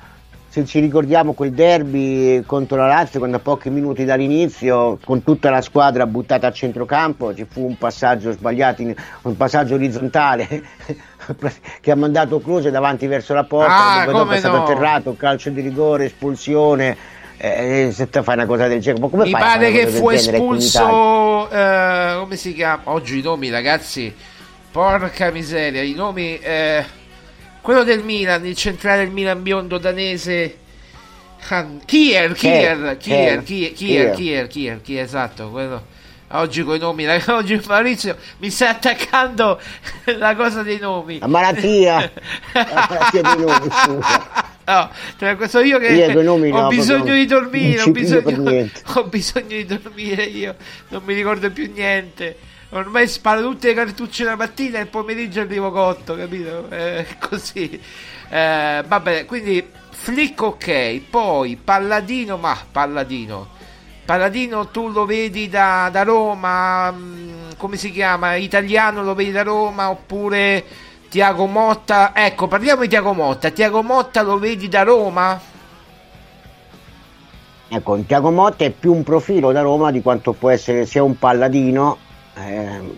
se ci ricordiamo quel derby contro la Lazio quando a pochi minuti dall'inizio con tutta la squadra buttata a centrocampo ci fu un passaggio sbagliato, un passaggio orizzontale che ha mandato Croce davanti verso la porta, Ah, dopo è stato no. atterrato, calcio di rigore, espulsione. eh, se te fai una cosa del genere, ma come Mi pare che fu espulso. eh, come si chiama? Oggi i nomi, ragazzi. Porca miseria, i nomi. eh, quello del Milan, il centrale del Milan biondo danese. Han- Kier, Kier, Kier, Kier, Kier, Kier, Kier. Kier, Kier, Kier, esatto, quello. Oggi con i nomi, oggi Maurizio mi sta attaccando la cosa dei nomi. La malattia, la malattia dei nomi, scusa. No, cioè questo io che Io nomi ho no, bisogno di dormire, ho bisogno, ho bisogno di dormire io, non mi ricordo più niente. Ormai sparo tutte le cartucce la mattina e il pomeriggio arrivo cotto, capito? È così. Eh, vabbè, quindi Flick ok, poi Palladino, ma Palladino. Palladino tu lo vedi da, da Roma, mm, come si chiama? Italiano lo vedi da Roma oppure Tiago Motta? Ecco, parliamo di Tiago Motta. Tiago Motta lo vedi da Roma? Ecco, Tiago Motta è più un profilo da Roma di quanto può essere sia un palladino ehm,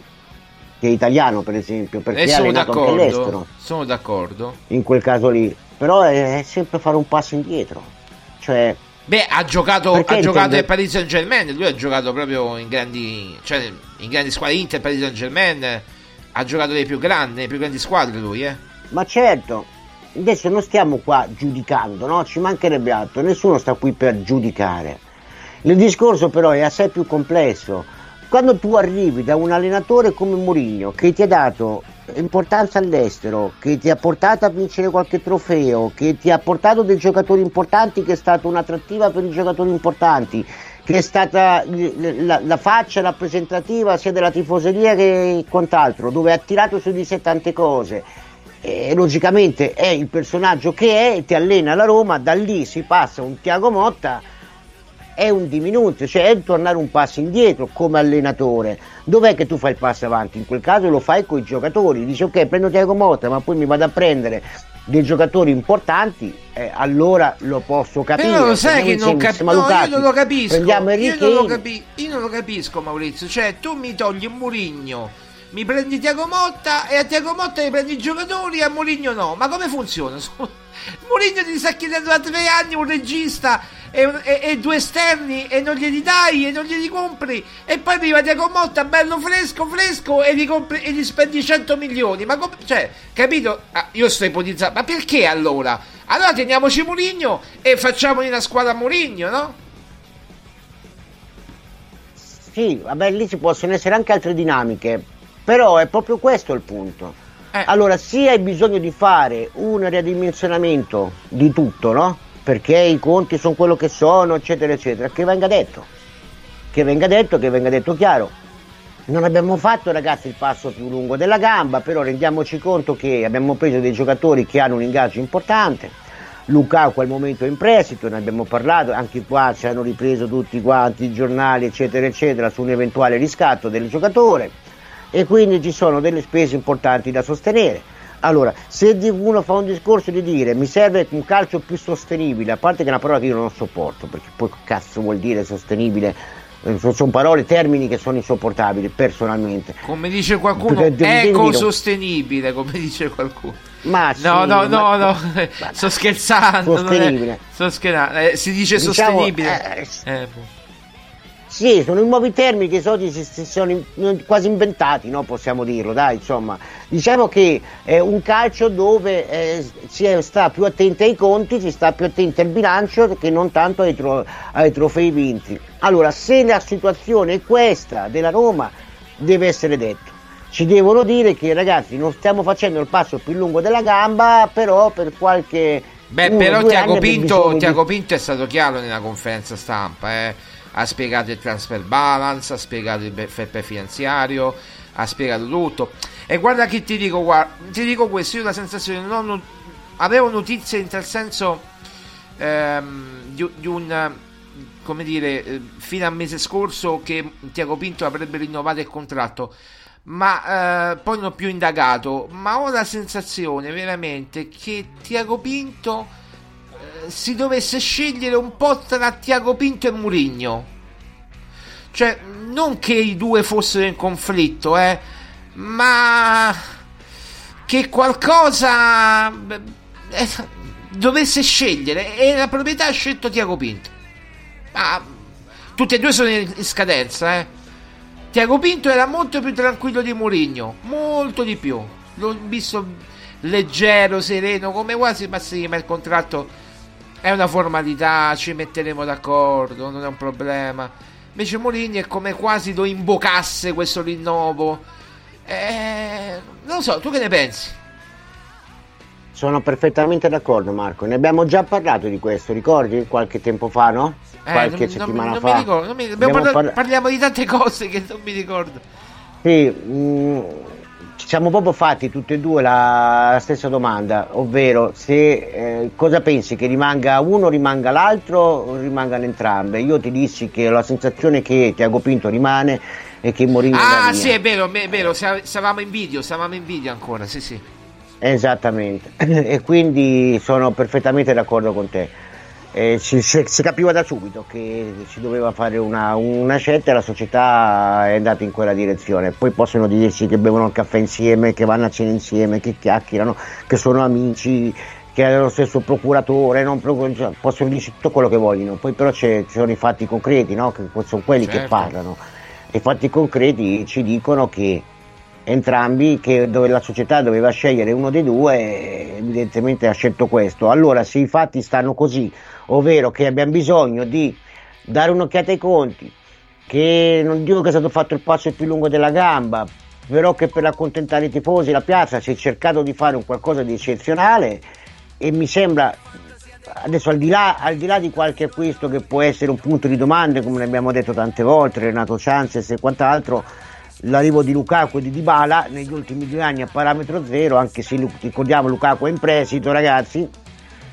che italiano, per esempio, perché E è sono d'accordo. Sono d'accordo. in quel caso lì. Però è, è sempre fare un passo indietro. Cioè, Beh, ha giocato, ha giocato nel Paris Saint Germain. Lui ha giocato proprio in grandi, cioè in grandi squadre. Inter, Paris Saint Germain. Ha giocato nei più grandi, nelle più grandi squadre. Lui, eh. ma certo, adesso non stiamo qua giudicando, no? Ci mancherebbe altro, nessuno sta qui per giudicare. Il discorso però è assai più complesso. Quando tu arrivi da un allenatore come Mourinho che ti ha dato importanza all'estero, che ti ha portato a vincere qualche trofeo, che ti ha portato dei giocatori importanti, che è stata un'attrattiva per i giocatori importanti, che è stata la, la faccia rappresentativa sia della tifoseria che quant'altro, dove ha tirato su di sé tante cose. E logicamente è il personaggio che è ti allena la Roma, da lì si passa un Tiago Motta è un diminuto, cioè è tornare un passo indietro come allenatore. Dov'è che tu fai il passo avanti? In quel caso lo fai con i giocatori, dici ok prendo Tiago Motta ma poi mi vado a prendere dei giocatori importanti, eh, allora lo posso capire. Però lo sai che non, sembra cap- siamo no, io non lo capisco. Io non, lo capi- io non lo capisco, Maurizio. Cioè, tu mi togli un Murigno, mi prendi Tiago Motta e a Tiago Motta mi prendi i giocatori e a Murigno no. Ma come funziona? Murigno ti sta chiedendo da tre anni un regista e, e- e due esterni e non glieli dai e non glieli compri. E poi arriva Tiago Motta, bello fresco, fresco, e gli, compri, e gli spendi 100 milioni. Ma come, cioè, capito? Ah, io sto ipotizzando, ma perché allora? Allora teniamoci Murigno e facciamogli una squadra a Murigno, no? Sì, vabbè, lì ci possono essere anche altre dinamiche, però è proprio questo il punto. Eh. Allora, sì, hai bisogno di fare un ridimensionamento di tutto, no? Perché i conti sono quello che sono, eccetera, eccetera. Che venga detto, che venga detto, che venga detto chiaro. Non abbiamo fatto, ragazzi, il passo più lungo della gamba, però rendiamoci conto che abbiamo preso dei giocatori che hanno un ingaggio importante. Lukaku al momento è in prestito, ne abbiamo parlato, anche qua ci hanno ripreso tutti quanti i giornali, eccetera, eccetera, su un eventuale riscatto del giocatore e quindi ci sono delle spese importanti da sostenere. Allora, se uno fa un discorso di dire mi serve un calcio più sostenibile, a parte che è una parola che io non sopporto, perché poi cazzo vuol dire sostenibile? Eh, Sono, parole, termini che sono insopportabili personalmente. Come dice qualcuno, ecosostenibile, come dice qualcuno. Ma sì, No, no, no, ma- no, sto scherzando. non è- Sostenibile. Sto scherzando. Eh, si dice Diciamo, sostenibile. eh, Eh, boh. Sì, sono i nuovi termini che oggi si, si sono quasi inventati, no? possiamo dirlo, dai, insomma. Diciamo che è un calcio dove eh, si è- sta più attenti ai conti, si sta più attenti al bilancio che non tanto ai, tro- ai trofei vinti. Allora, se la situazione è questa della Roma, deve essere detto. Ci devono dire che ragazzi non stiamo facendo il passo più lungo della gamba, però per qualche... Beh, uno, però Tiago Pinto, Tiago Pinto è stato chiaro nella conferenza stampa. eh. Ha spiegato il transfer balance, ha spiegato il fair finanziario, ha spiegato tutto. E guarda che ti dico, guarda, ti dico questo, io la sensazione, non avevo notizie in tal senso ehm, di, di un come dire, eh, fino al mese scorso che Tiago Pinto avrebbe rinnovato il contratto, ma eh, poi non ho più indagato, ma ho la sensazione veramente che Tiago Pinto si dovesse scegliere un po' tra Tiago Pinto e Murigno. Cioè, non che i due fossero in conflitto, eh, ma che qualcosa eh, dovesse scegliere e la proprietà ha scelto Tiago Pinto. Ah, tutti e due sono in scadenza, eh. Tiago Pinto era molto più tranquillo di Mourinho, molto di più. L'ho visto leggero, sereno, come quasi, ma sì, ma il contratto è una formalità, ci metteremo d'accordo, non è un problema. Invece Mourinho è come quasi lo imbocasse questo rinnovo. Eh, non lo so, tu che ne pensi? Sono perfettamente d'accordo Marco, ne abbiamo già parlato di questo, ricordi? Qualche tempo fa, no? Eh, Qualche non, settimana non, fa. Non mi ricordo, mi, parla- parla- parliamo di tante cose che non mi ricordo. Sì, mh, ci siamo proprio fatti tutti e due la, la stessa domanda, ovvero se eh, cosa pensi che rimanga uno, rimanga l'altro o rimangano entrambe? Io ti dissi che la sensazione che Tiago Pinto rimane e che Mourinho Ah, sì, è vero, è vero, stavamo in video, stavamo in video ancora, sì, sì. Esattamente, e quindi sono perfettamente d'accordo con te. Eh, si, si, capiva da subito che si doveva fare una, una, scelta e la società è andata in quella direzione. Poi possono dirsi che bevono il caffè insieme, che vanno a cena insieme, che chiacchierano, che sono amici, che hanno lo stesso procuratore, procur- cioè, possono dirsi tutto quello che vogliono. Poi però ci sono i fatti concreti, no? che sono quelli certo. che parlano. I fatti concreti ci dicono che entrambi che dove la società doveva scegliere uno dei due evidentemente ha scelto questo allora se i fatti stanno così ovvero che abbiamo bisogno di dare un'occhiata ai conti che non dico che è stato fatto il passo più lungo della gamba però che per accontentare i tifosi la piazza si è cercato di fare un qualcosa di eccezionale e mi sembra adesso al di, là, al di là di qualche acquisto che può essere un punto di domande come ne abbiamo detto tante volte Renato Chances e quant'altro l'arrivo di Lukaku e di Dybala negli ultimi due anni a parametro zero, anche se ricordiamo Lukaku è in prestito ragazzi,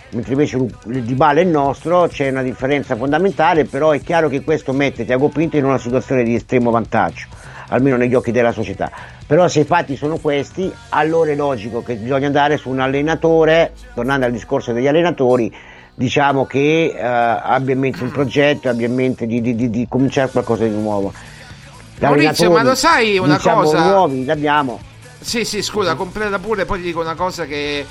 mentre invece il Dybala è il nostro, c'è una differenza fondamentale, però è chiaro che questo mette Tiago Pinto in una situazione di estremo vantaggio, almeno negli occhi della società. Però se i fatti sono questi, allora è logico che bisogna andare su un allenatore, tornando al discorso degli allenatori, diciamo che eh, abbia in mente un progetto, abbia in mente di, di, di, di cominciare qualcosa di nuovo. Maurizio, ma lo sai una diciamo, cosa? nuovi li abbiamo. Sì, sì, scusa, completa pure, poi ti dico una cosa che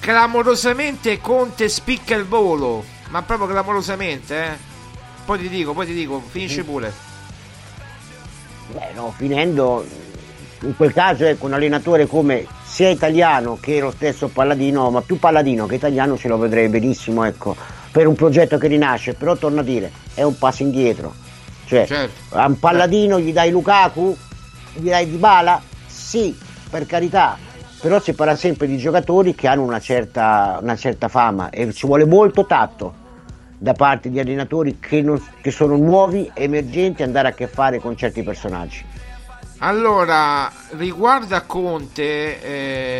clamorosamente Conte spicca il volo, ma proprio clamorosamente, eh. Poi ti dico, poi ti dico, finisce pure. Beh, no, finendo in quel caso ecco un allenatore come sia italiano che lo stesso Palladino, ma più Palladino che italiano ce lo vedrei benissimo, ecco, per un progetto che rinasce, però torno a dire, è un passo indietro cioè, certo. a un palladino gli dai Lukaku, gli dai Dybala? Sì, per carità, però si parla sempre di giocatori che hanno una certa, una certa fama e ci vuole molto tatto da parte di allenatori che, non, che sono nuovi, emergenti, andare a che fare con certi personaggi. Allora, riguardo a Conte,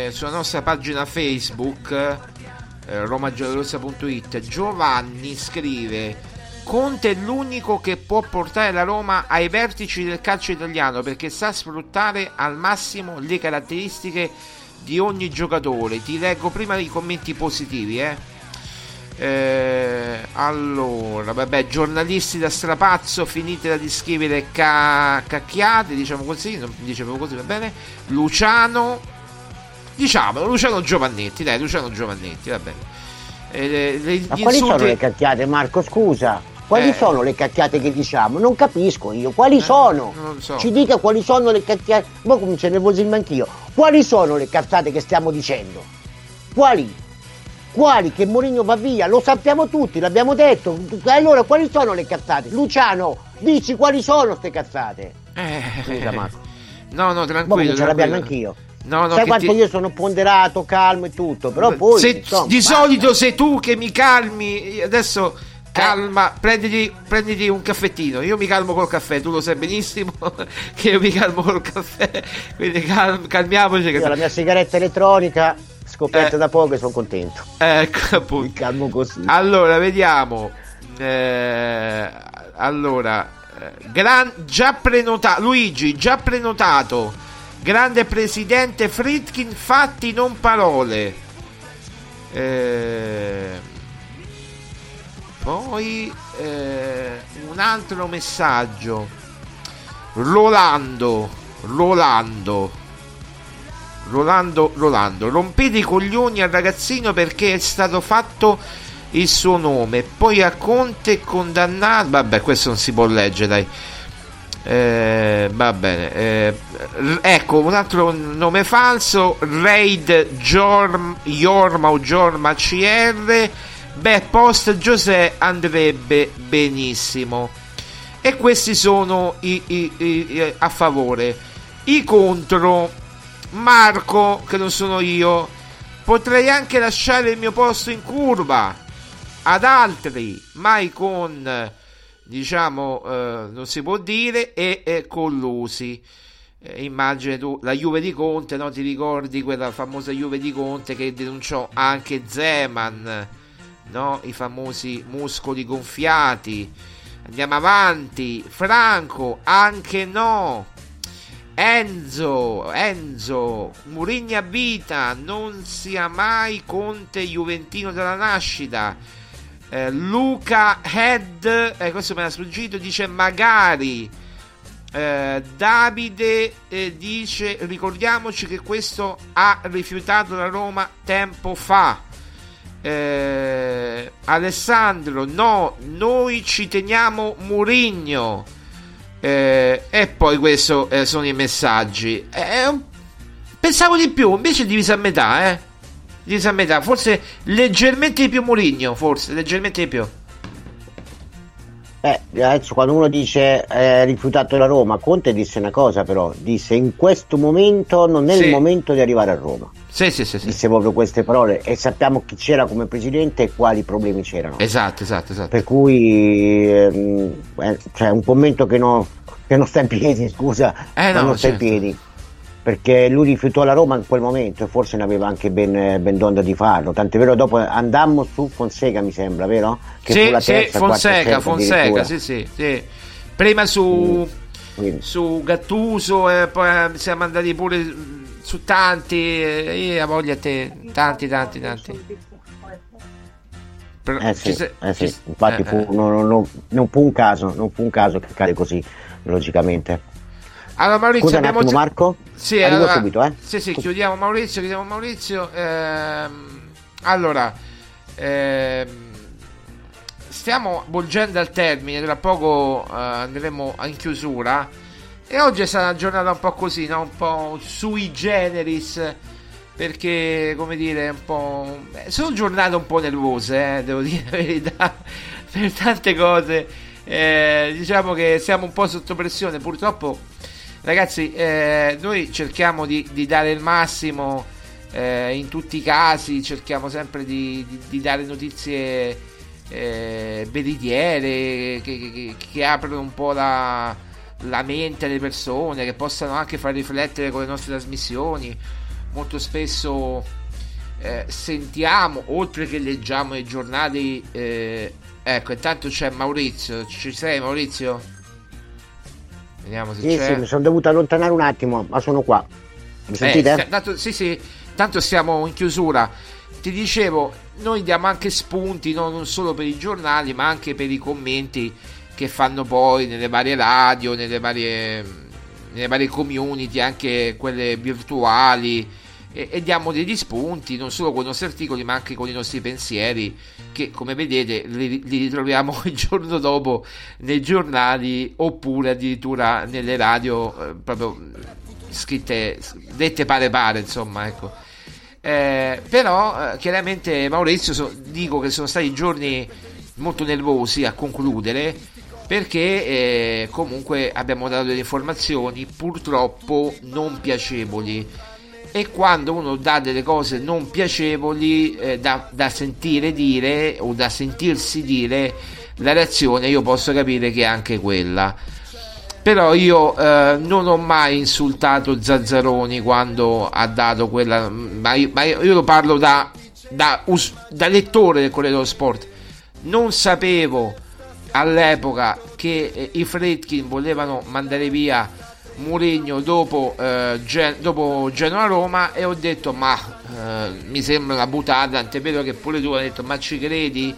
eh, sulla nostra pagina Facebook, eh, romagiallorossa.it, Giovanni scrive Conte è l'unico che può portare la Roma ai vertici del calcio italiano perché sa sfruttare al massimo le caratteristiche di ogni giocatore. Ti leggo prima i commenti positivi, eh. Eh, allora, vabbè, giornalisti da strapazzo, finite di scrivere ca- cacchiate, diciamo così, non dicevo così, va bene. Luciano, diciamo, Luciano Giovannetti, dai, Luciano Giovannetti, va bene. Eh, le, Ma quali insulti... sono le cacchiate, Marco? Scusa. Quali eh. sono le cacchiate che diciamo? Non capisco io. Quali eh, sono? So. Ci dica quali sono le cacchiate. Ma comincio a nervosirmi anch'io. Quali sono le cazzate che stiamo dicendo? Quali? Quali? Che Mourinho va via? Lo sappiamo tutti, l'abbiamo detto. Allora, quali sono le cazzate? Luciano, dici quali sono queste cazzate? Eh. Scusa. No, no, tranquillo. ce l'abbiamo anch'io. No, no, Sai quanto ti... io sono ponderato, calmo e tutto, però poi... Se, insomma, di basta. solito sei tu che mi calmi, adesso calma, prenditi, prenditi, un caffettino. Io mi calmo col caffè, tu lo sai benissimo che io mi calmo col caffè. Quindi cal- calmiamoci. Io la mia sigaretta elettronica scoperta da poco e sono contento. Ecco, appunto. Mi calmo così. Allora, vediamo. Eh, allora, eh, gran- già prenotato. Luigi, già prenotato. Grande presidente Fritkin, fatti non parole. Eh, poi eh, un altro messaggio. Rolando, Rolando. Rolando, Rolando, rompete i coglioni al ragazzino perché è stato fatto il suo nome. Poi a Conte condannato. Vabbè, questo non si può leggere, dai. Eh, va bene. Eh, ecco un altro nome falso: Raid Jorm, Jorma o Jorma CR. Beh, post Giuseppe andrebbe benissimo. E questi sono i, i- i- i- a favore. I contro. Marco, che non sono io, potrei anche lasciare il mio posto in curva ad altri, mai con, diciamo, eh, non si può dire, e, e collusi. Eh, immagine tu la Juve di Conte, no? ti ricordi quella famosa Juve di Conte che denunciò anche Zeman, no? i famosi muscoli gonfiati. Andiamo avanti, Franco, anche no. Enzo, Enzo, Murigna vita, non sia mai Conte Juventino dalla nascita. Eh, Luca Head, eh, questo me l'ha sfuggito, dice magari. Eh, Davide eh, dice ricordiamoci che questo ha rifiutato la Roma tempo fa. Eh, Alessandro, no, noi ci teniamo Murigno. Eh, e poi questo eh, sono i messaggi. Eh, pensavo di più, invece è diviso a metà, eh. Diviso a metà, forse leggermente di più Murigno, forse leggermente di più. Eh, adesso quando uno dice eh, rifiutato la Roma, Conte disse una cosa però, disse in questo momento non è Sì. il momento di arrivare a Roma. Sì, sì, sì, sì. Disse proprio queste parole e sappiamo chi c'era come presidente e quali problemi c'erano. Esatto, esatto, esatto. Per cui ehm, eh, cioè un commento che, no- che non sta in piedi, scusa, Eh, no, non sta certo. in piedi. Perché lui rifiutò la Roma in quel momento e forse ne aveva anche ben, ben d'onda di farlo. Tant'è vero, dopo andammo su Fonseca, mi sembra, vero? Che fu Sì, la sì, terza, Fonseca, Fonseca, sì, sì, sì. Prima su, Quindi. su Gattuso e poi eh, siamo andati pure mm, su tanti. eh, Io ho voglia a te, tanti, tanti, tanti. Eh sì, ci se- eh sì, ci- infatti eh, fu- eh. non, non- non fu un caso, non fu un caso che cade così, logicamente. Allora Maurizio Scusa un abbiamo attimo già- Marco, Sì, allora, subito, eh. Sì, sì, chiudiamo Maurizio, chiudiamo Maurizio. ehm, allora, ehm, stiamo volgendo al termine, tra poco eh, andremo in chiusura. E oggi è stata una giornata un po' così, no? un po' sui generis. Perché, come dire, un po'. eh, Sono giornate un po' nervose, eh, devo dire la verità, per tante cose. Eh, diciamo che siamo un po' sotto pressione. Purtroppo, ragazzi, eh, noi cerchiamo di, di dare il massimo eh, in tutti i casi, cerchiamo sempre di, di- di dare notizie eh, che, che- che aprono un po' la, la mente alle persone, che possano anche far riflettere con le nostre trasmissioni. Molto spesso eh, sentiamo, oltre che leggiamo i giornali, eh, ecco, intanto c'è Maurizio, ci sei Maurizio? Vediamo se Sì, c'è. sì, mi sono dovuto allontanare un attimo, ma sono qua. Mi Eh, sentite? sta- tanto, sì, sì, tanto siamo in chiusura. Ti dicevo, noi diamo anche spunti no, non solo per i giornali, ma anche per i commenti che fanno poi nelle varie radio, nelle varie, nelle varie community, anche quelle virtuali. E, e diamo degli spunti non solo con i nostri articoli, ma anche con i nostri pensieri, che come vedete li, li ritroviamo il giorno dopo nei giornali oppure addirittura nelle radio, eh, proprio scritte, dette pare pare, insomma, ecco. Eh, però eh, chiaramente Maurizio so- dico che sono stati giorni molto nervosi a concludere perché eh, comunque abbiamo dato delle informazioni purtroppo non piacevoli e quando uno dà delle cose non piacevoli eh, da, da sentire dire o da sentirsi dire la reazione io posso capire che è anche quella Però io eh, non ho mai insultato Zazzaroni quando ha dato quella. Ma io, ma io lo parlo da, da, da lettore del Corriere dello Sport. Non sapevo all'epoca che eh, i Fredkin volevano mandare via Mourinho dopo, eh, Gen- dopo Genoa-Roma e ho detto ma eh, mi sembra una buttata, tant'è vero che pure tu hai detto ma ci credi?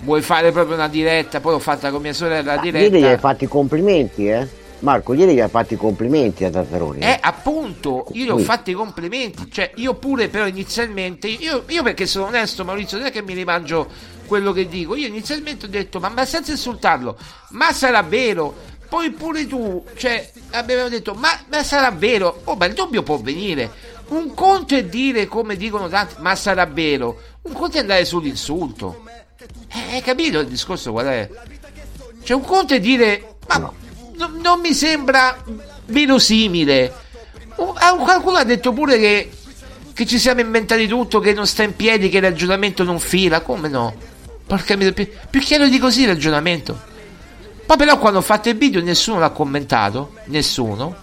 Vuoi fare proprio una diretta? Poi l'ho fatta con mia sorella la diretta. Ieri gli hai fatto i complimenti, eh? Marco, ieri gli hai fatto i complimenti a Zazzaroni. Eh, appunto, io gli ho fatto i complimenti. Cioè, io pure, però, inizialmente. Io, io perché sono onesto, Maurizio, non è che mi rimangio quello che dico. Io inizialmente ho detto, ma, ma senza insultarlo, ma sarà vero? Poi pure tu, cioè, abbiamo detto, ma, ma sarà vero? Oh, ma il dubbio può venire. Un conto è dire, come dicono tanti, ma sarà vero. Un conto è andare sull'insulto. Eh, hai capito il discorso qual è? Cioè, un conto è dire, ma no, non mi sembra verosimile. Oh, qualcuno ha detto pure che, che, ci siamo inventati tutto, che non sta in piedi, che il ragionamento non fila. Come no? Porca mia, più, più chiaro di così il ragionamento. Poi però quando ho fatto il video nessuno l'ha commentato, nessuno.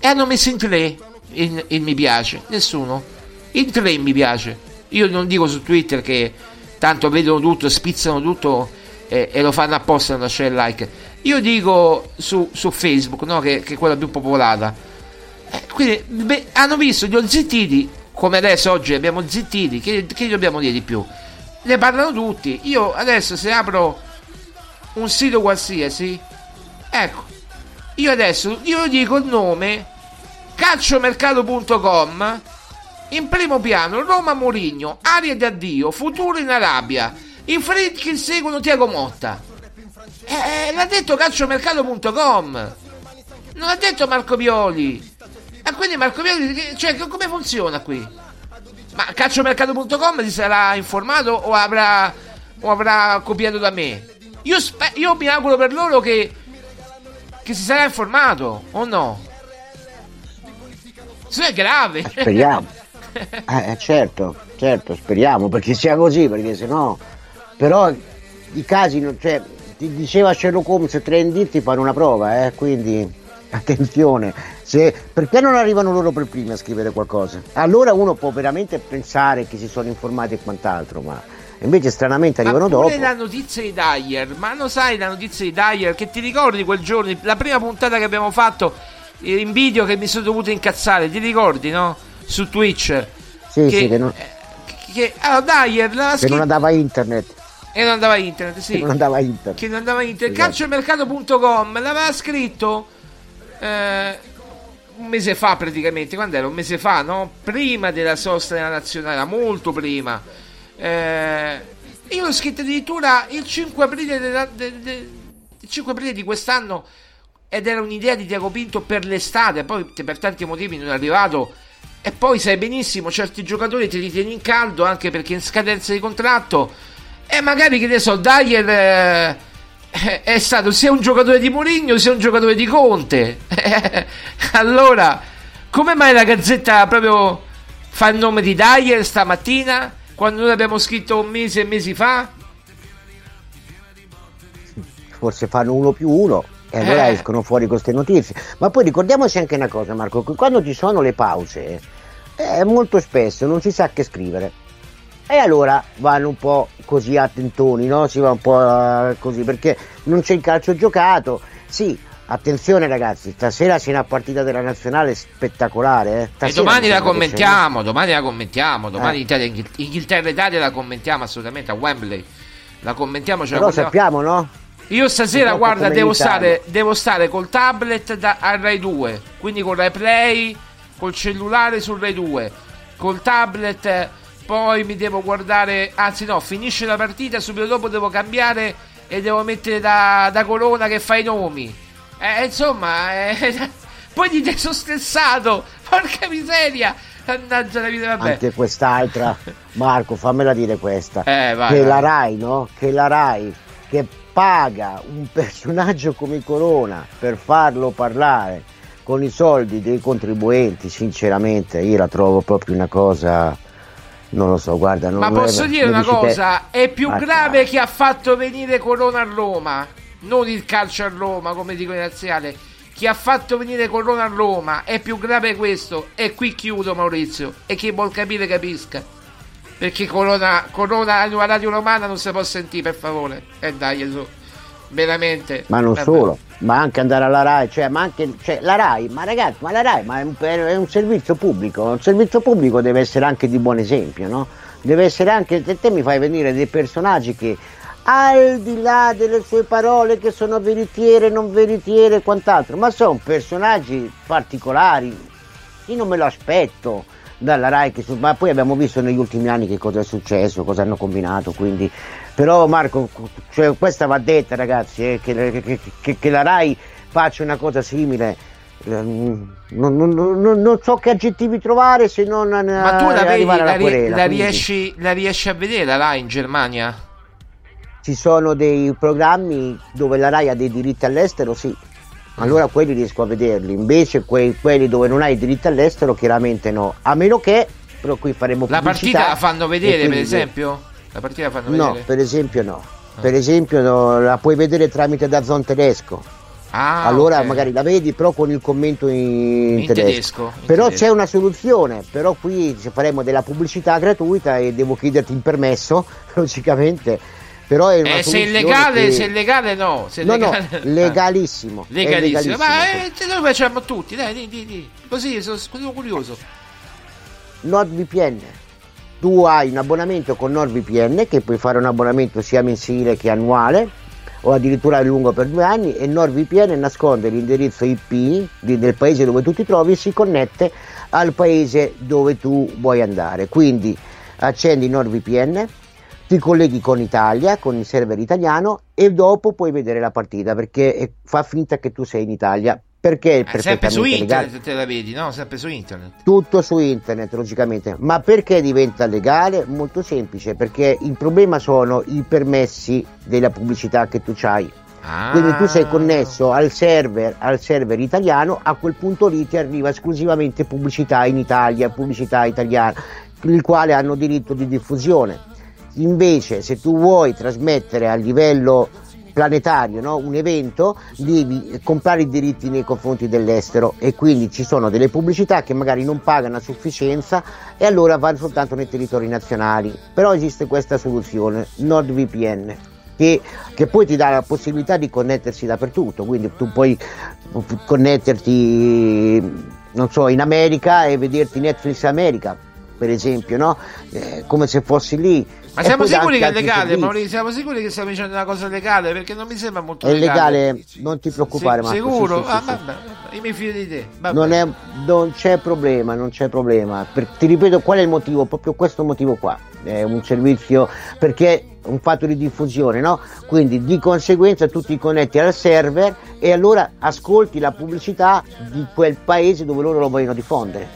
E hanno messo in tre il, il mi piace, nessuno. In tre mi piace. Io non dico su Twitter che tanto vedono tutto, spizzano tutto e, e lo fanno apposta non lasciare il like. Io dico su, su Facebook, no, che, che, è quella più popolata. Quindi beh, hanno visto, li ho zittiti, come adesso oggi abbiamo zittiti, che, che gli dobbiamo dire di più? Ne parlano tutti. Io adesso se apro un sito qualsiasi, ecco, io adesso io dico il nome calciomercato.com in primo piano Roma Mourinho, aria d'addio, futuro in Arabia. I Fredkin seguono Tiago Motta. Eh, l'ha detto calciomercato.com. Non l'ha detto Marco Violi. E quindi Marco Violi, cioè, come funziona qui? Ma calciomercato.com si sarà informato o avrà, o avrà copiato da me? Io, spe- io mi auguro per loro che, che si sarà informato o no? Se è grave. Speriamo. eh, certo, certo, speriamo perché sia così, perché se no... Però i casi, non, cioè, ti diceva Sherlock Holmes, tre indizi fanno una prova, eh, quindi attenzione. Se, perché non arrivano loro per primi a scrivere qualcosa? Allora uno può veramente pensare che si sono informati e quant'altro, ma invece stranamente arrivano ma dopo. la notizia di Dyer, ma lo sai la notizia di Dyer che ti ricordi quel giorno, la prima puntata che abbiamo fatto in video che mi sono dovuto incazzare, ti ricordi, no? Su Twitch. Sì, che, sì, che non, che, allora, Dyer, che scritto, non andava internet. E non andava internet, sì. Che non andava internet. Che non andava internet. Esatto. Calciomercato.com l'aveva scritto eh, un mese fa praticamente. Quando era? Un mese fa, no? Prima della sosta della nazionale, molto prima. Eh, io l'ho scritto addirittura il 5 aprile, della, de, de, il 5 aprile di quest'anno ed era un'idea di Diago Pinto per l'estate, poi per tanti motivi non è arrivato. E poi sai benissimo, certi giocatori ti ritieni in caldo anche perché in scadenza di contratto. E magari che ne so, Dyer eh, è stato sia un giocatore di Mourinho sia un giocatore di Conte. allora, come mai la Gazzetta proprio fa il nome di Dyer stamattina? Quando noi l'abbiamo scritto un mese e mesi fa? Forse fanno uno più uno e allora eh. escono fuori queste notizie. Ma poi ricordiamoci anche una cosa, Marco, quando ci sono le pause, eh, molto spesso non si sa che scrivere. E allora vanno un po' così attentoni, no? Si va un po' così perché non c'è il calcio giocato. Sì, attenzione ragazzi, stasera c'è una partita della nazionale spettacolare. Eh? E domani la commentiamo, domani la commentiamo, domani eh. Inghilterra Italia la commentiamo assolutamente a Wembley. La commentiamo. Cioè Però sappiamo, no? Io stasera, guarda, devo stare, devo stare, col tablet da, al Rai 2, quindi con Rai Play, col cellulare sul Rai 2, col tablet, poi mi devo guardare, anzi no, finisce la partita, subito dopo devo cambiare e devo mettere da, da Corona che fa i nomi. Eh, insomma, eh, poi dite sono stressato, porca miseria. Mannaggia la vita, vabbè. Anche quest'altra, Marco, fammela dire questa. Eh, vai, che vai. la Rai, no? Che la Rai, che paga un personaggio come Corona per farlo parlare con i soldi dei contribuenti, sinceramente io la trovo proprio una cosa non lo so, guarda, non Ma posso dire una cosa, te... è più ah, grave che ha fatto venire Corona a Roma, non il calcio a Roma, come dico in nazionale. chi ha fatto venire Corona a Roma è più grave questo. E qui chiudo Maurizio e chi vuol capire capisca. Perché Corona, Corona una radio romana non si può sentire per favore. E dai su veramente Ma non vabbè. solo, ma anche andare alla RAI, cioè, ma anche, cioè, la RAI, ma ragazzi, ma la RAI ma è, un, è un servizio pubblico, un servizio pubblico deve essere anche di buon esempio, no? Deve essere anche, te, te mi fai venire dei personaggi che al di là delle sue parole che sono veritiere, non veritiere e quant'altro, ma sono personaggi particolari, io non me lo aspetto dalla RAI, che, ma poi abbiamo visto negli ultimi anni che cosa è successo, cosa hanno combinato, quindi però Marco, cioè, questa va detta ragazzi, eh, che, che- che- che la RAI faccia una cosa simile. eh, Non, non- non- non so che aggettivi trovare se non ma tu la, vedi, arrivare la, querela. la riesci, la riesci a vedere là in Germania? Ci sono dei programmi dove la RAI ha dei diritti all'estero, sì. Allora quelli riesco a vederli, invece quei- quelli dove non hai diritti all'estero chiaramente no, a meno che, però qui faremo La pubblicità partita la fanno vedere, per esempio? La partita la fanno No, vedere? per esempio no. Per esempio no, la puoi vedere tramite Dazzon tedesco. Ah, allora ok. magari la vedi però con il commento in, In tedesco. tedesco, in però tedesco. c'è una soluzione, però qui faremo della pubblicità gratuita e devo chiederti il permesso, logicamente. Però è una Eh, se è illegale, che- se è illegale no. Se è No, no, legale... legalissimo. è Legalissimo. Ma legalissimo. eh, lo facciamo tutti, dai, di, di, di. Così sono, sono curioso. NordVPN. Tu hai un abbonamento con NordVPN che puoi fare un abbonamento sia mensile che annuale o addirittura lungo per due anni e NordVPN nasconde l'indirizzo IP del paese dove tu ti trovi e si connette al paese dove tu vuoi andare. Quindi accendi NordVPN, ti colleghi con Italia, con il server italiano e dopo puoi vedere la partita perché fa finta che tu sei in Italia perché è Eh, sempre su legale internet te la vedi, no? Sempre su internet. tutto su internet logicamente ma perché diventa legale? molto semplice perché il problema sono i permessi della pubblicità che tu hai Ah. quindi tu sei connesso al server, al server italiano a quel punto lì ti arriva esclusivamente pubblicità in Italia pubblicità italiana il quale hanno diritto di diffusione invece se tu vuoi trasmettere a livello planetario no? un evento devi comprare i diritti nei confronti dell'estero e quindi ci sono delle pubblicità che magari non pagano a sufficienza e allora vanno soltanto nei territori nazionali però esiste questa soluzione NordVPN che, che poi ti dà la possibilità di connettersi dappertutto quindi tu puoi connetterti non so in America e vederti Netflix America per esempio no? Eh, come se fossi lì Ma siamo sicuri che è legale. Maurizio? Siamo sicuri che stiamo dicendo una cosa legale? Perché non mi sembra molto È legale. legale, non ti preoccupare, Marco. Sicuro? sì, sì, ah, vabbè, io mi fido di te. Non, è- non c'è problema, non c'è problema. Per- ti ripeto, qual è il motivo? Proprio questo motivo qua. È un servizio perché è un fatto di diffusione, no? Quindi di conseguenza tu ti connetti al server e allora ascolti la pubblicità di quel paese dove loro lo vogliono diffondere.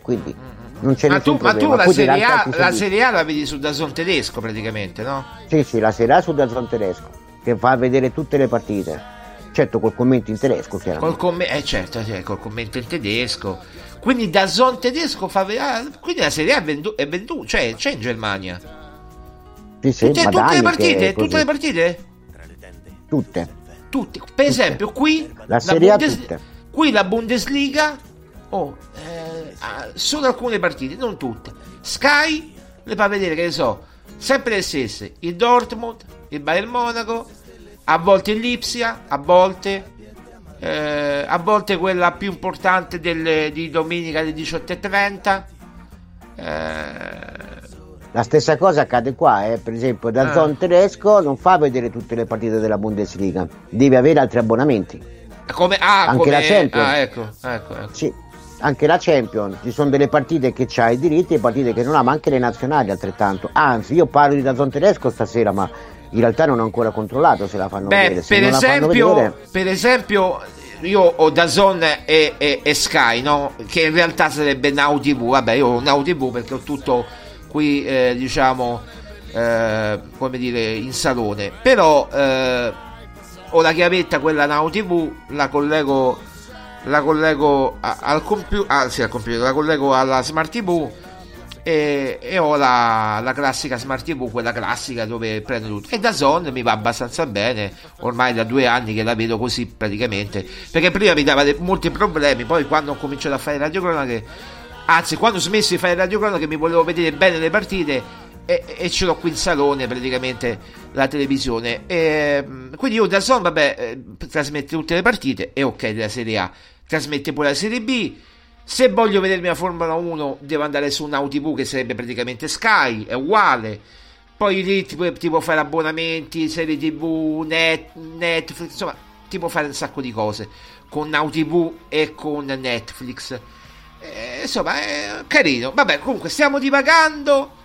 Quindi non c'è Ma nessun tu, ma problema. tu la, serie a, la. Serie A la vedi su Dazon tedesco praticamente, no? Sì, sì, la sera su Dazon tedesco che fa vedere tutte le partite. Certo, col commento in tedesco, chiaramente. Col commento, eh certo, cioè, col commento in tedesco. Quindi Dazon tedesco fa vedere... ah, quindi la Serie A è venduta, vendu- cioè c'è in Germania. Sì, sì, Tutte, ma tutte le partite? Tutte le partite? Tutte. Tutte. Per esempio, qui La Serie A Bundes- tutte. qui la Bundesliga, oh, eh, ah, solo alcune partite, non tutte. Sky le fa vedere, che ne so, sempre le stesse. Il Dortmund, il Bayern Monaco, a volte il Lipsia, a volte, eh, a volte quella più importante del- di domenica alle 18.30. Eh, La stessa cosa accade qua, eh. per esempio da Ah. Zon tedesco non fa vedere tutte le partite della Bundesliga, devi avere altri abbonamenti. come, ah, Anche come, la Champions. Ah, ecco, ecco, ecco. Sì, anche la Champions, ci sono delle partite che c'ha i diritti e partite che non ha, ma anche le nazionali altrettanto. Anzi, io parlo di Dazon tedesco stasera, ma in realtà non ho ancora controllato se la fanno Beh, vedere. Se per non la fanno esempio, vedere- per esempio, io ho Dazon e, e, e Sky, no? Che in realtà sarebbe Now TV. Vabbè, io ho Now TV perché ho tutto qui, eh, diciamo, eh, come dire, in salone. Però eh, ho la chiavetta, quella Now TV, la collego, la collego a- al computer, anzi al computer, la collego alla Smart TV e, e ho la, la, classica Smart TV, quella classica dove prendo tutto. E da Zon mi va abbastanza bene, ormai da due anni che la vedo così praticamente, perché prima mi dava de- molti problemi, poi quando ho cominciato a fare radiocronache, anzi quando ho smesso di fare radiocronache mi volevo vedere bene le partite e, e, ce l'ho qui in salone praticamente la televisione. E, quindi io da Zon, vabbè, eh, trasmette tutte le partite e ok della Serie A, trasmette pure la Serie B se voglio vedermi la Formula 1 devo andare su Now TV che sarebbe praticamente Sky, è uguale. Poi lì ti puoi, ti puoi fare abbonamenti, serie TV, net, Netflix, insomma, ti puoi fare un sacco di cose con Now TV e con Netflix. Eh, insomma, è carino. Vabbè, comunque stiamo divagando.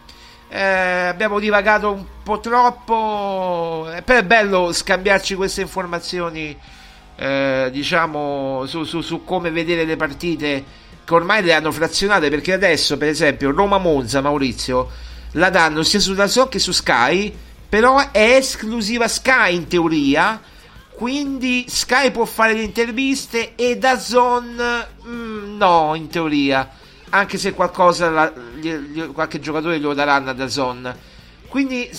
Eh, abbiamo divagato un po' troppo. Eh, però è bello scambiarci queste informazioni. Eh, diciamo su, su, su come vedere le partite che ormai le hanno frazionate perché adesso per esempio Roma Monza Maurizio la danno sia su Dazon che su Sky però è esclusiva Sky in teoria quindi Sky può fare le interviste e Dazon mm, no in teoria anche se qualcosa la, gli, gli, qualche giocatore glielo daranno a Dazon quindi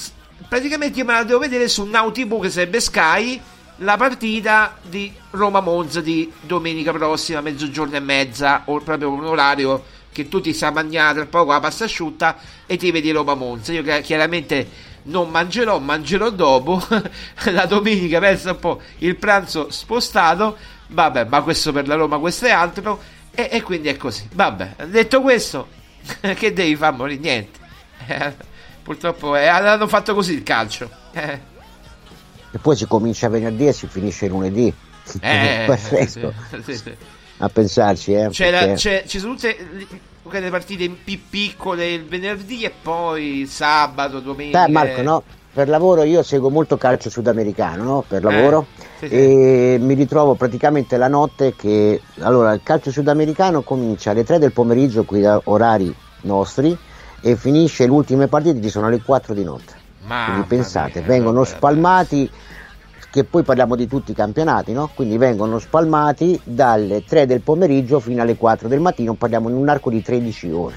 praticamente io me la devo vedere su Now TV che sarebbe Sky la partita di Roma-Monza di domenica prossima, mezzogiorno e mezza, o proprio un orario che tu ti sai mangiare tra poco la pasta asciutta e ti vedi Roma-Monza. Io chiaramente non mangerò, mangerò dopo, la domenica penso un po' il pranzo spostato, vabbè, ma questo per la Roma, questo è altro, e, e quindi è così. Vabbè, detto questo, che devi fare morire? Niente. purtroppo eh, hanno fatto così il calcio. Eh e poi si comincia venerdì e si finisce lunedì. Eh, Perfetto. Sì, sì, sì. A pensarci, eh, c'è perché... la, c'è, ci sono tutte le partite più piccole il venerdì e poi sabato, domenica. Beh, Marco, no? Per lavoro io seguo molto calcio sudamericano, no? Per lavoro. Eh, sì, e mi ritrovo praticamente la notte che allora il calcio sudamericano comincia alle 3 del pomeriggio qui da orari nostri e finisce le ultime partite ci sono alle 4 di notte. Mamma Quindi pensate, mia, vengono vabbè, spalmati, che poi parliamo di tutti i campionati, no? Quindi vengono spalmati dalle 3 del pomeriggio fino alle 4 del mattino, parliamo in un arco di 13 ore.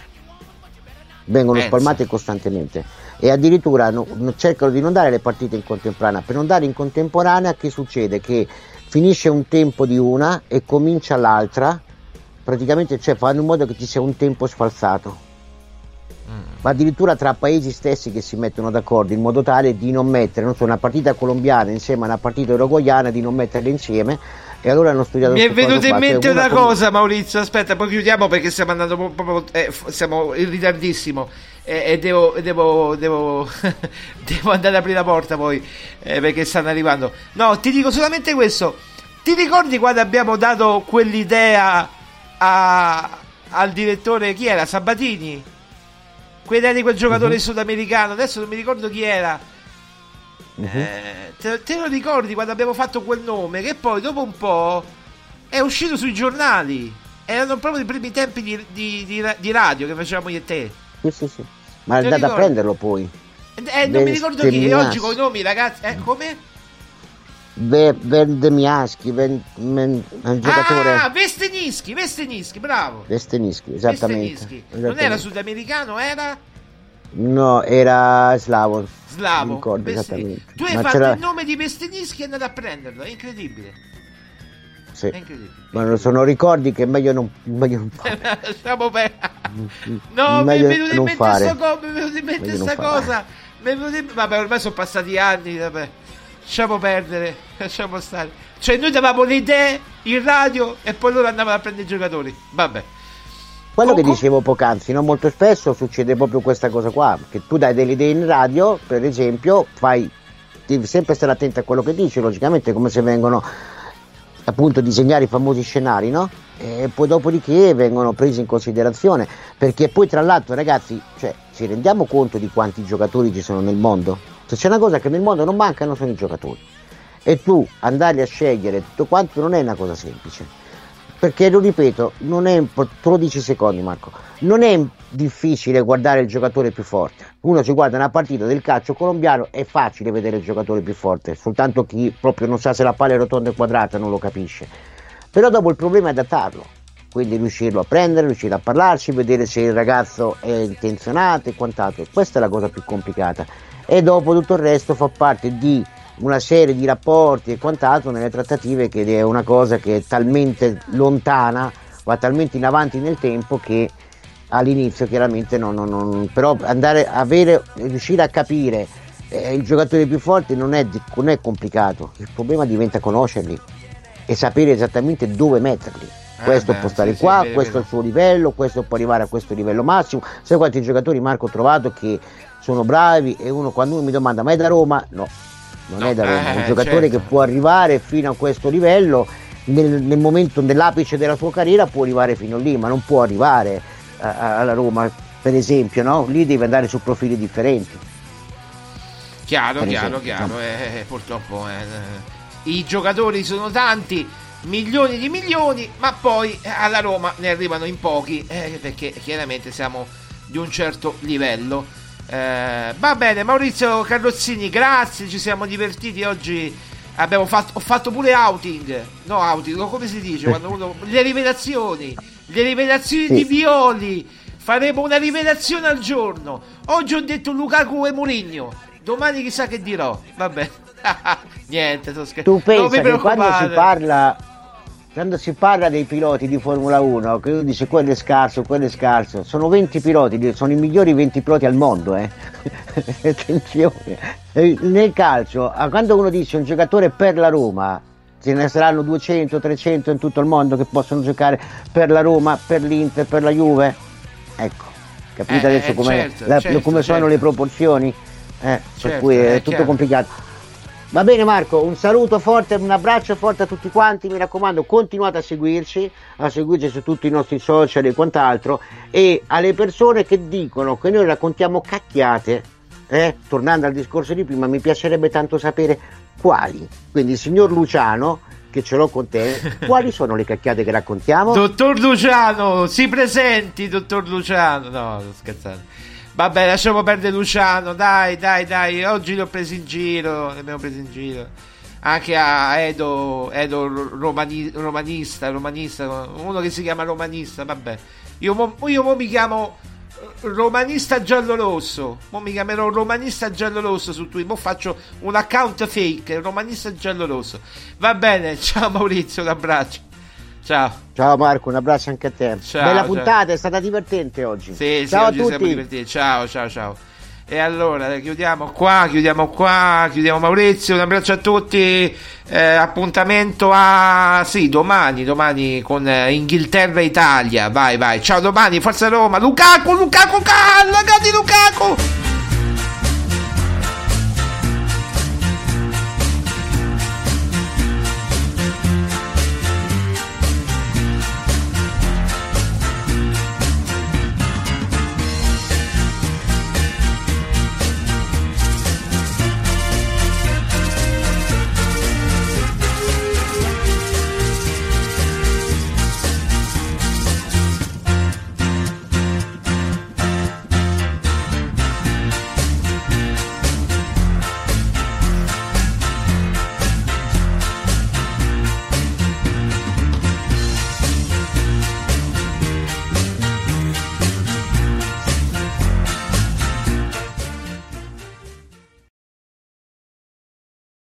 Vengono Pensa. spalmati costantemente e addirittura no- no- cercano di non dare le partite in contemporanea. Per non dare in contemporanea che succede? Che finisce un tempo di una e comincia l'altra, praticamente cioè fanno in modo che ci sia un tempo sfalsato ma addirittura tra paesi stessi che si mettono d'accordo in modo tale di non mettere non so, una partita colombiana insieme a una partita uruguayana, di non metterle insieme. E allora hanno studiato Mi è venuta in mente una cosa, Maurizio. Aspetta, poi chiudiamo perché stiamo andando proprio. eh, siamo in ritardissimo. Eh, e devo, devo, devo, devo andare a aprire la porta poi eh, perché stanno arrivando. No, ti dico solamente questo. Ti ricordi quando abbiamo dato quell'idea a- al direttore? Chi era? Sabatini? Quella di quel giocatore Mhm. sudamericano. Adesso non mi ricordo chi era. Mhm. Eh, te, te lo ricordi quando abbiamo fatto quel nome? Che poi dopo un po' è uscito sui giornali. Erano proprio i primi tempi di, di- di di radio che facevamo io e te. Sì, sì, sì. Ma è andato a prenderlo poi. Eh, non mi ricordo chi. Oggi con i nomi, ragazzi. Eh, come? Ve- Vendemiaschi, Ven- Men- un giocatore Ah, Vestenischi, Vestenischi, bravo. Vestenischi, esattamente. Vestenischi. Non era Esattamente. sudamericano, era No, era slavo. slavo. Ricordo esattamente. Tu hai Ma fatto c'era- il nome di Vestenischi e è andato a prenderlo. È incredibile. Incredibile. Ma sono ricordi che meglio non, meglio non fare. Lasciamo perdere. No, mi è Meglio venuto in non mente fare. sta cosa, mi è venuto in mente Meglio non sta fare. cosa. In- Vabbè, ormai sono passati anni, vabbè. Lasciamo perdere, lasciamo stare. Cioè, noi davamo le idee in radio e poi loro andavano a prendere i giocatori. Vabbè. Quello che dicevo poc'anzi, no? molto spesso succede proprio questa cosa qua, che tu dai delle idee in radio, per esempio, fai, devi sempre stare attento a quello che dici, logicamente come se vengono appunto disegnare i famosi scenari, no? E poi dopodiché vengono presi in considerazione, perché poi tra l'altro ragazzi, cioè, ci rendiamo conto di quanti giocatori ci sono nel mondo? Se c'è una cosa che nel mondo non mancano sono i giocatori. E tu andarli a scegliere tutto quanto non è una cosa semplice perché lo ripeto, non è te lo dici secondi Marco, non è difficile guardare il giocatore più forte. Uno si guarda una partita del calcio colombiano, è facile vedere il giocatore più forte, soltanto chi proprio non sa se la palla è rotonda o quadrata non lo capisce. Però dopo il problema è adattarlo. quindi riuscirlo a prendere, riuscire a parlarci, vedere se il ragazzo è intenzionato e quant'altro. Questa è la cosa più complicata. E dopo tutto il resto fa parte di una serie di rapporti e quant'altro nelle trattative che è una cosa che è talmente lontana, va talmente in avanti nel tempo che all'inizio chiaramente non, non- non- però andare a avere, riuscire a capire eh, il giocatore più forte non è, non è complicato, il problema diventa conoscerli e sapere esattamente dove metterli. Questo Eh beh, può stare sì, sì, qua, vero, questo è il suo livello, questo può arrivare a questo livello massimo. Sai quanti giocatori Marco ho trovato che sono bravi e uno quando uno mi domanda ma è da Roma? No, non è da Roma, è un eh, giocatore certo. che può arrivare fino a questo livello, nel, nel momento dell'apice della sua carriera può arrivare fino lì, ma non può arrivare alla Roma, per esempio, no? Lì deve andare su profili differenti. Chiaro, Per chiaro, esempio, chiaro. insomma. eh, purtroppo eh, i giocatori sono tanti, milioni di milioni, ma poi eh, alla Roma ne arrivano in pochi eh, perché chiaramente siamo di un certo livello. Eh, va bene, Maurizio Carrozzini, grazie, ci siamo divertiti oggi. Abbiamo fatto, ho fatto pure outing, no outing, come si dice? Quando uno, le rivelazioni, le rivelazioni Sì. di Violi. Faremo una rivelazione al giorno. Oggi ho detto Lukaku e Mourinho. Domani chissà che dirò. Vabbè. Niente, sto scherzando. Tu pensa che quando si parla quando si parla dei piloti di Formula 1, che uno dice quello è scarso, quello è scarso, sono 20 piloti, sono i migliori 20 piloti al mondo, eh. Attenzione. Eh, Nel calcio, quando uno dice un giocatore per la Roma, ce ne saranno 200, 300 in tutto il mondo che possono giocare per la Roma, per l'Inter, per la Juve. Ecco, capite Eh, adesso eh, certo, la- certo, come sono certo. le proporzioni? Eh, per Certo, cui è, è tutto chiaro. complicato. Va bene Marco, un saluto forte, un abbraccio forte a tutti quanti, mi raccomando continuate a seguirci, a seguirci su tutti i nostri social e quant'altro e alle persone che dicono che noi raccontiamo cacchiate, eh, tornando al discorso di prima, mi piacerebbe tanto sapere quali. Quindi il signor Luciano, che ce l'ho con te, quali sono le cacchiate che raccontiamo? Dottor Luciano, si presenti, dottor Luciano. No, sto scherzando. Vabbè, lasciamo perdere Luciano. Dai, dai, dai. Oggi li ho presi in giro. Li abbiamo presi in giro. Anche a Edo, Edo romani- romanista, romanista, uno che si chiama romanista. Vabbè, io, mo- io mo mi chiamo eh, romanista giallo-rosso. Mo mi chiamerò romanista giallo-rosso su Twitter. Mo faccio un account fake, romanista giallo-rosso. Va bene, ciao Maurizio, un abbraccio. Ciao. Ciao Marco, un abbraccio anche a te. Ciao, Bella ciao. puntata, è stata divertente oggi. Sì, sì, ciao a oggi siamo tutti. Ciao, ciao, ciao. E allora chiudiamo qua, chiudiamo qua, chiudiamo Maurizio, un abbraccio a tutti. Eh, appuntamento a sì, domani, domani con eh, Inghilterra e Italia. Vai, vai. Ciao domani, Forza Roma. Lukaku, Lukaku, Lukaku, Lukaku.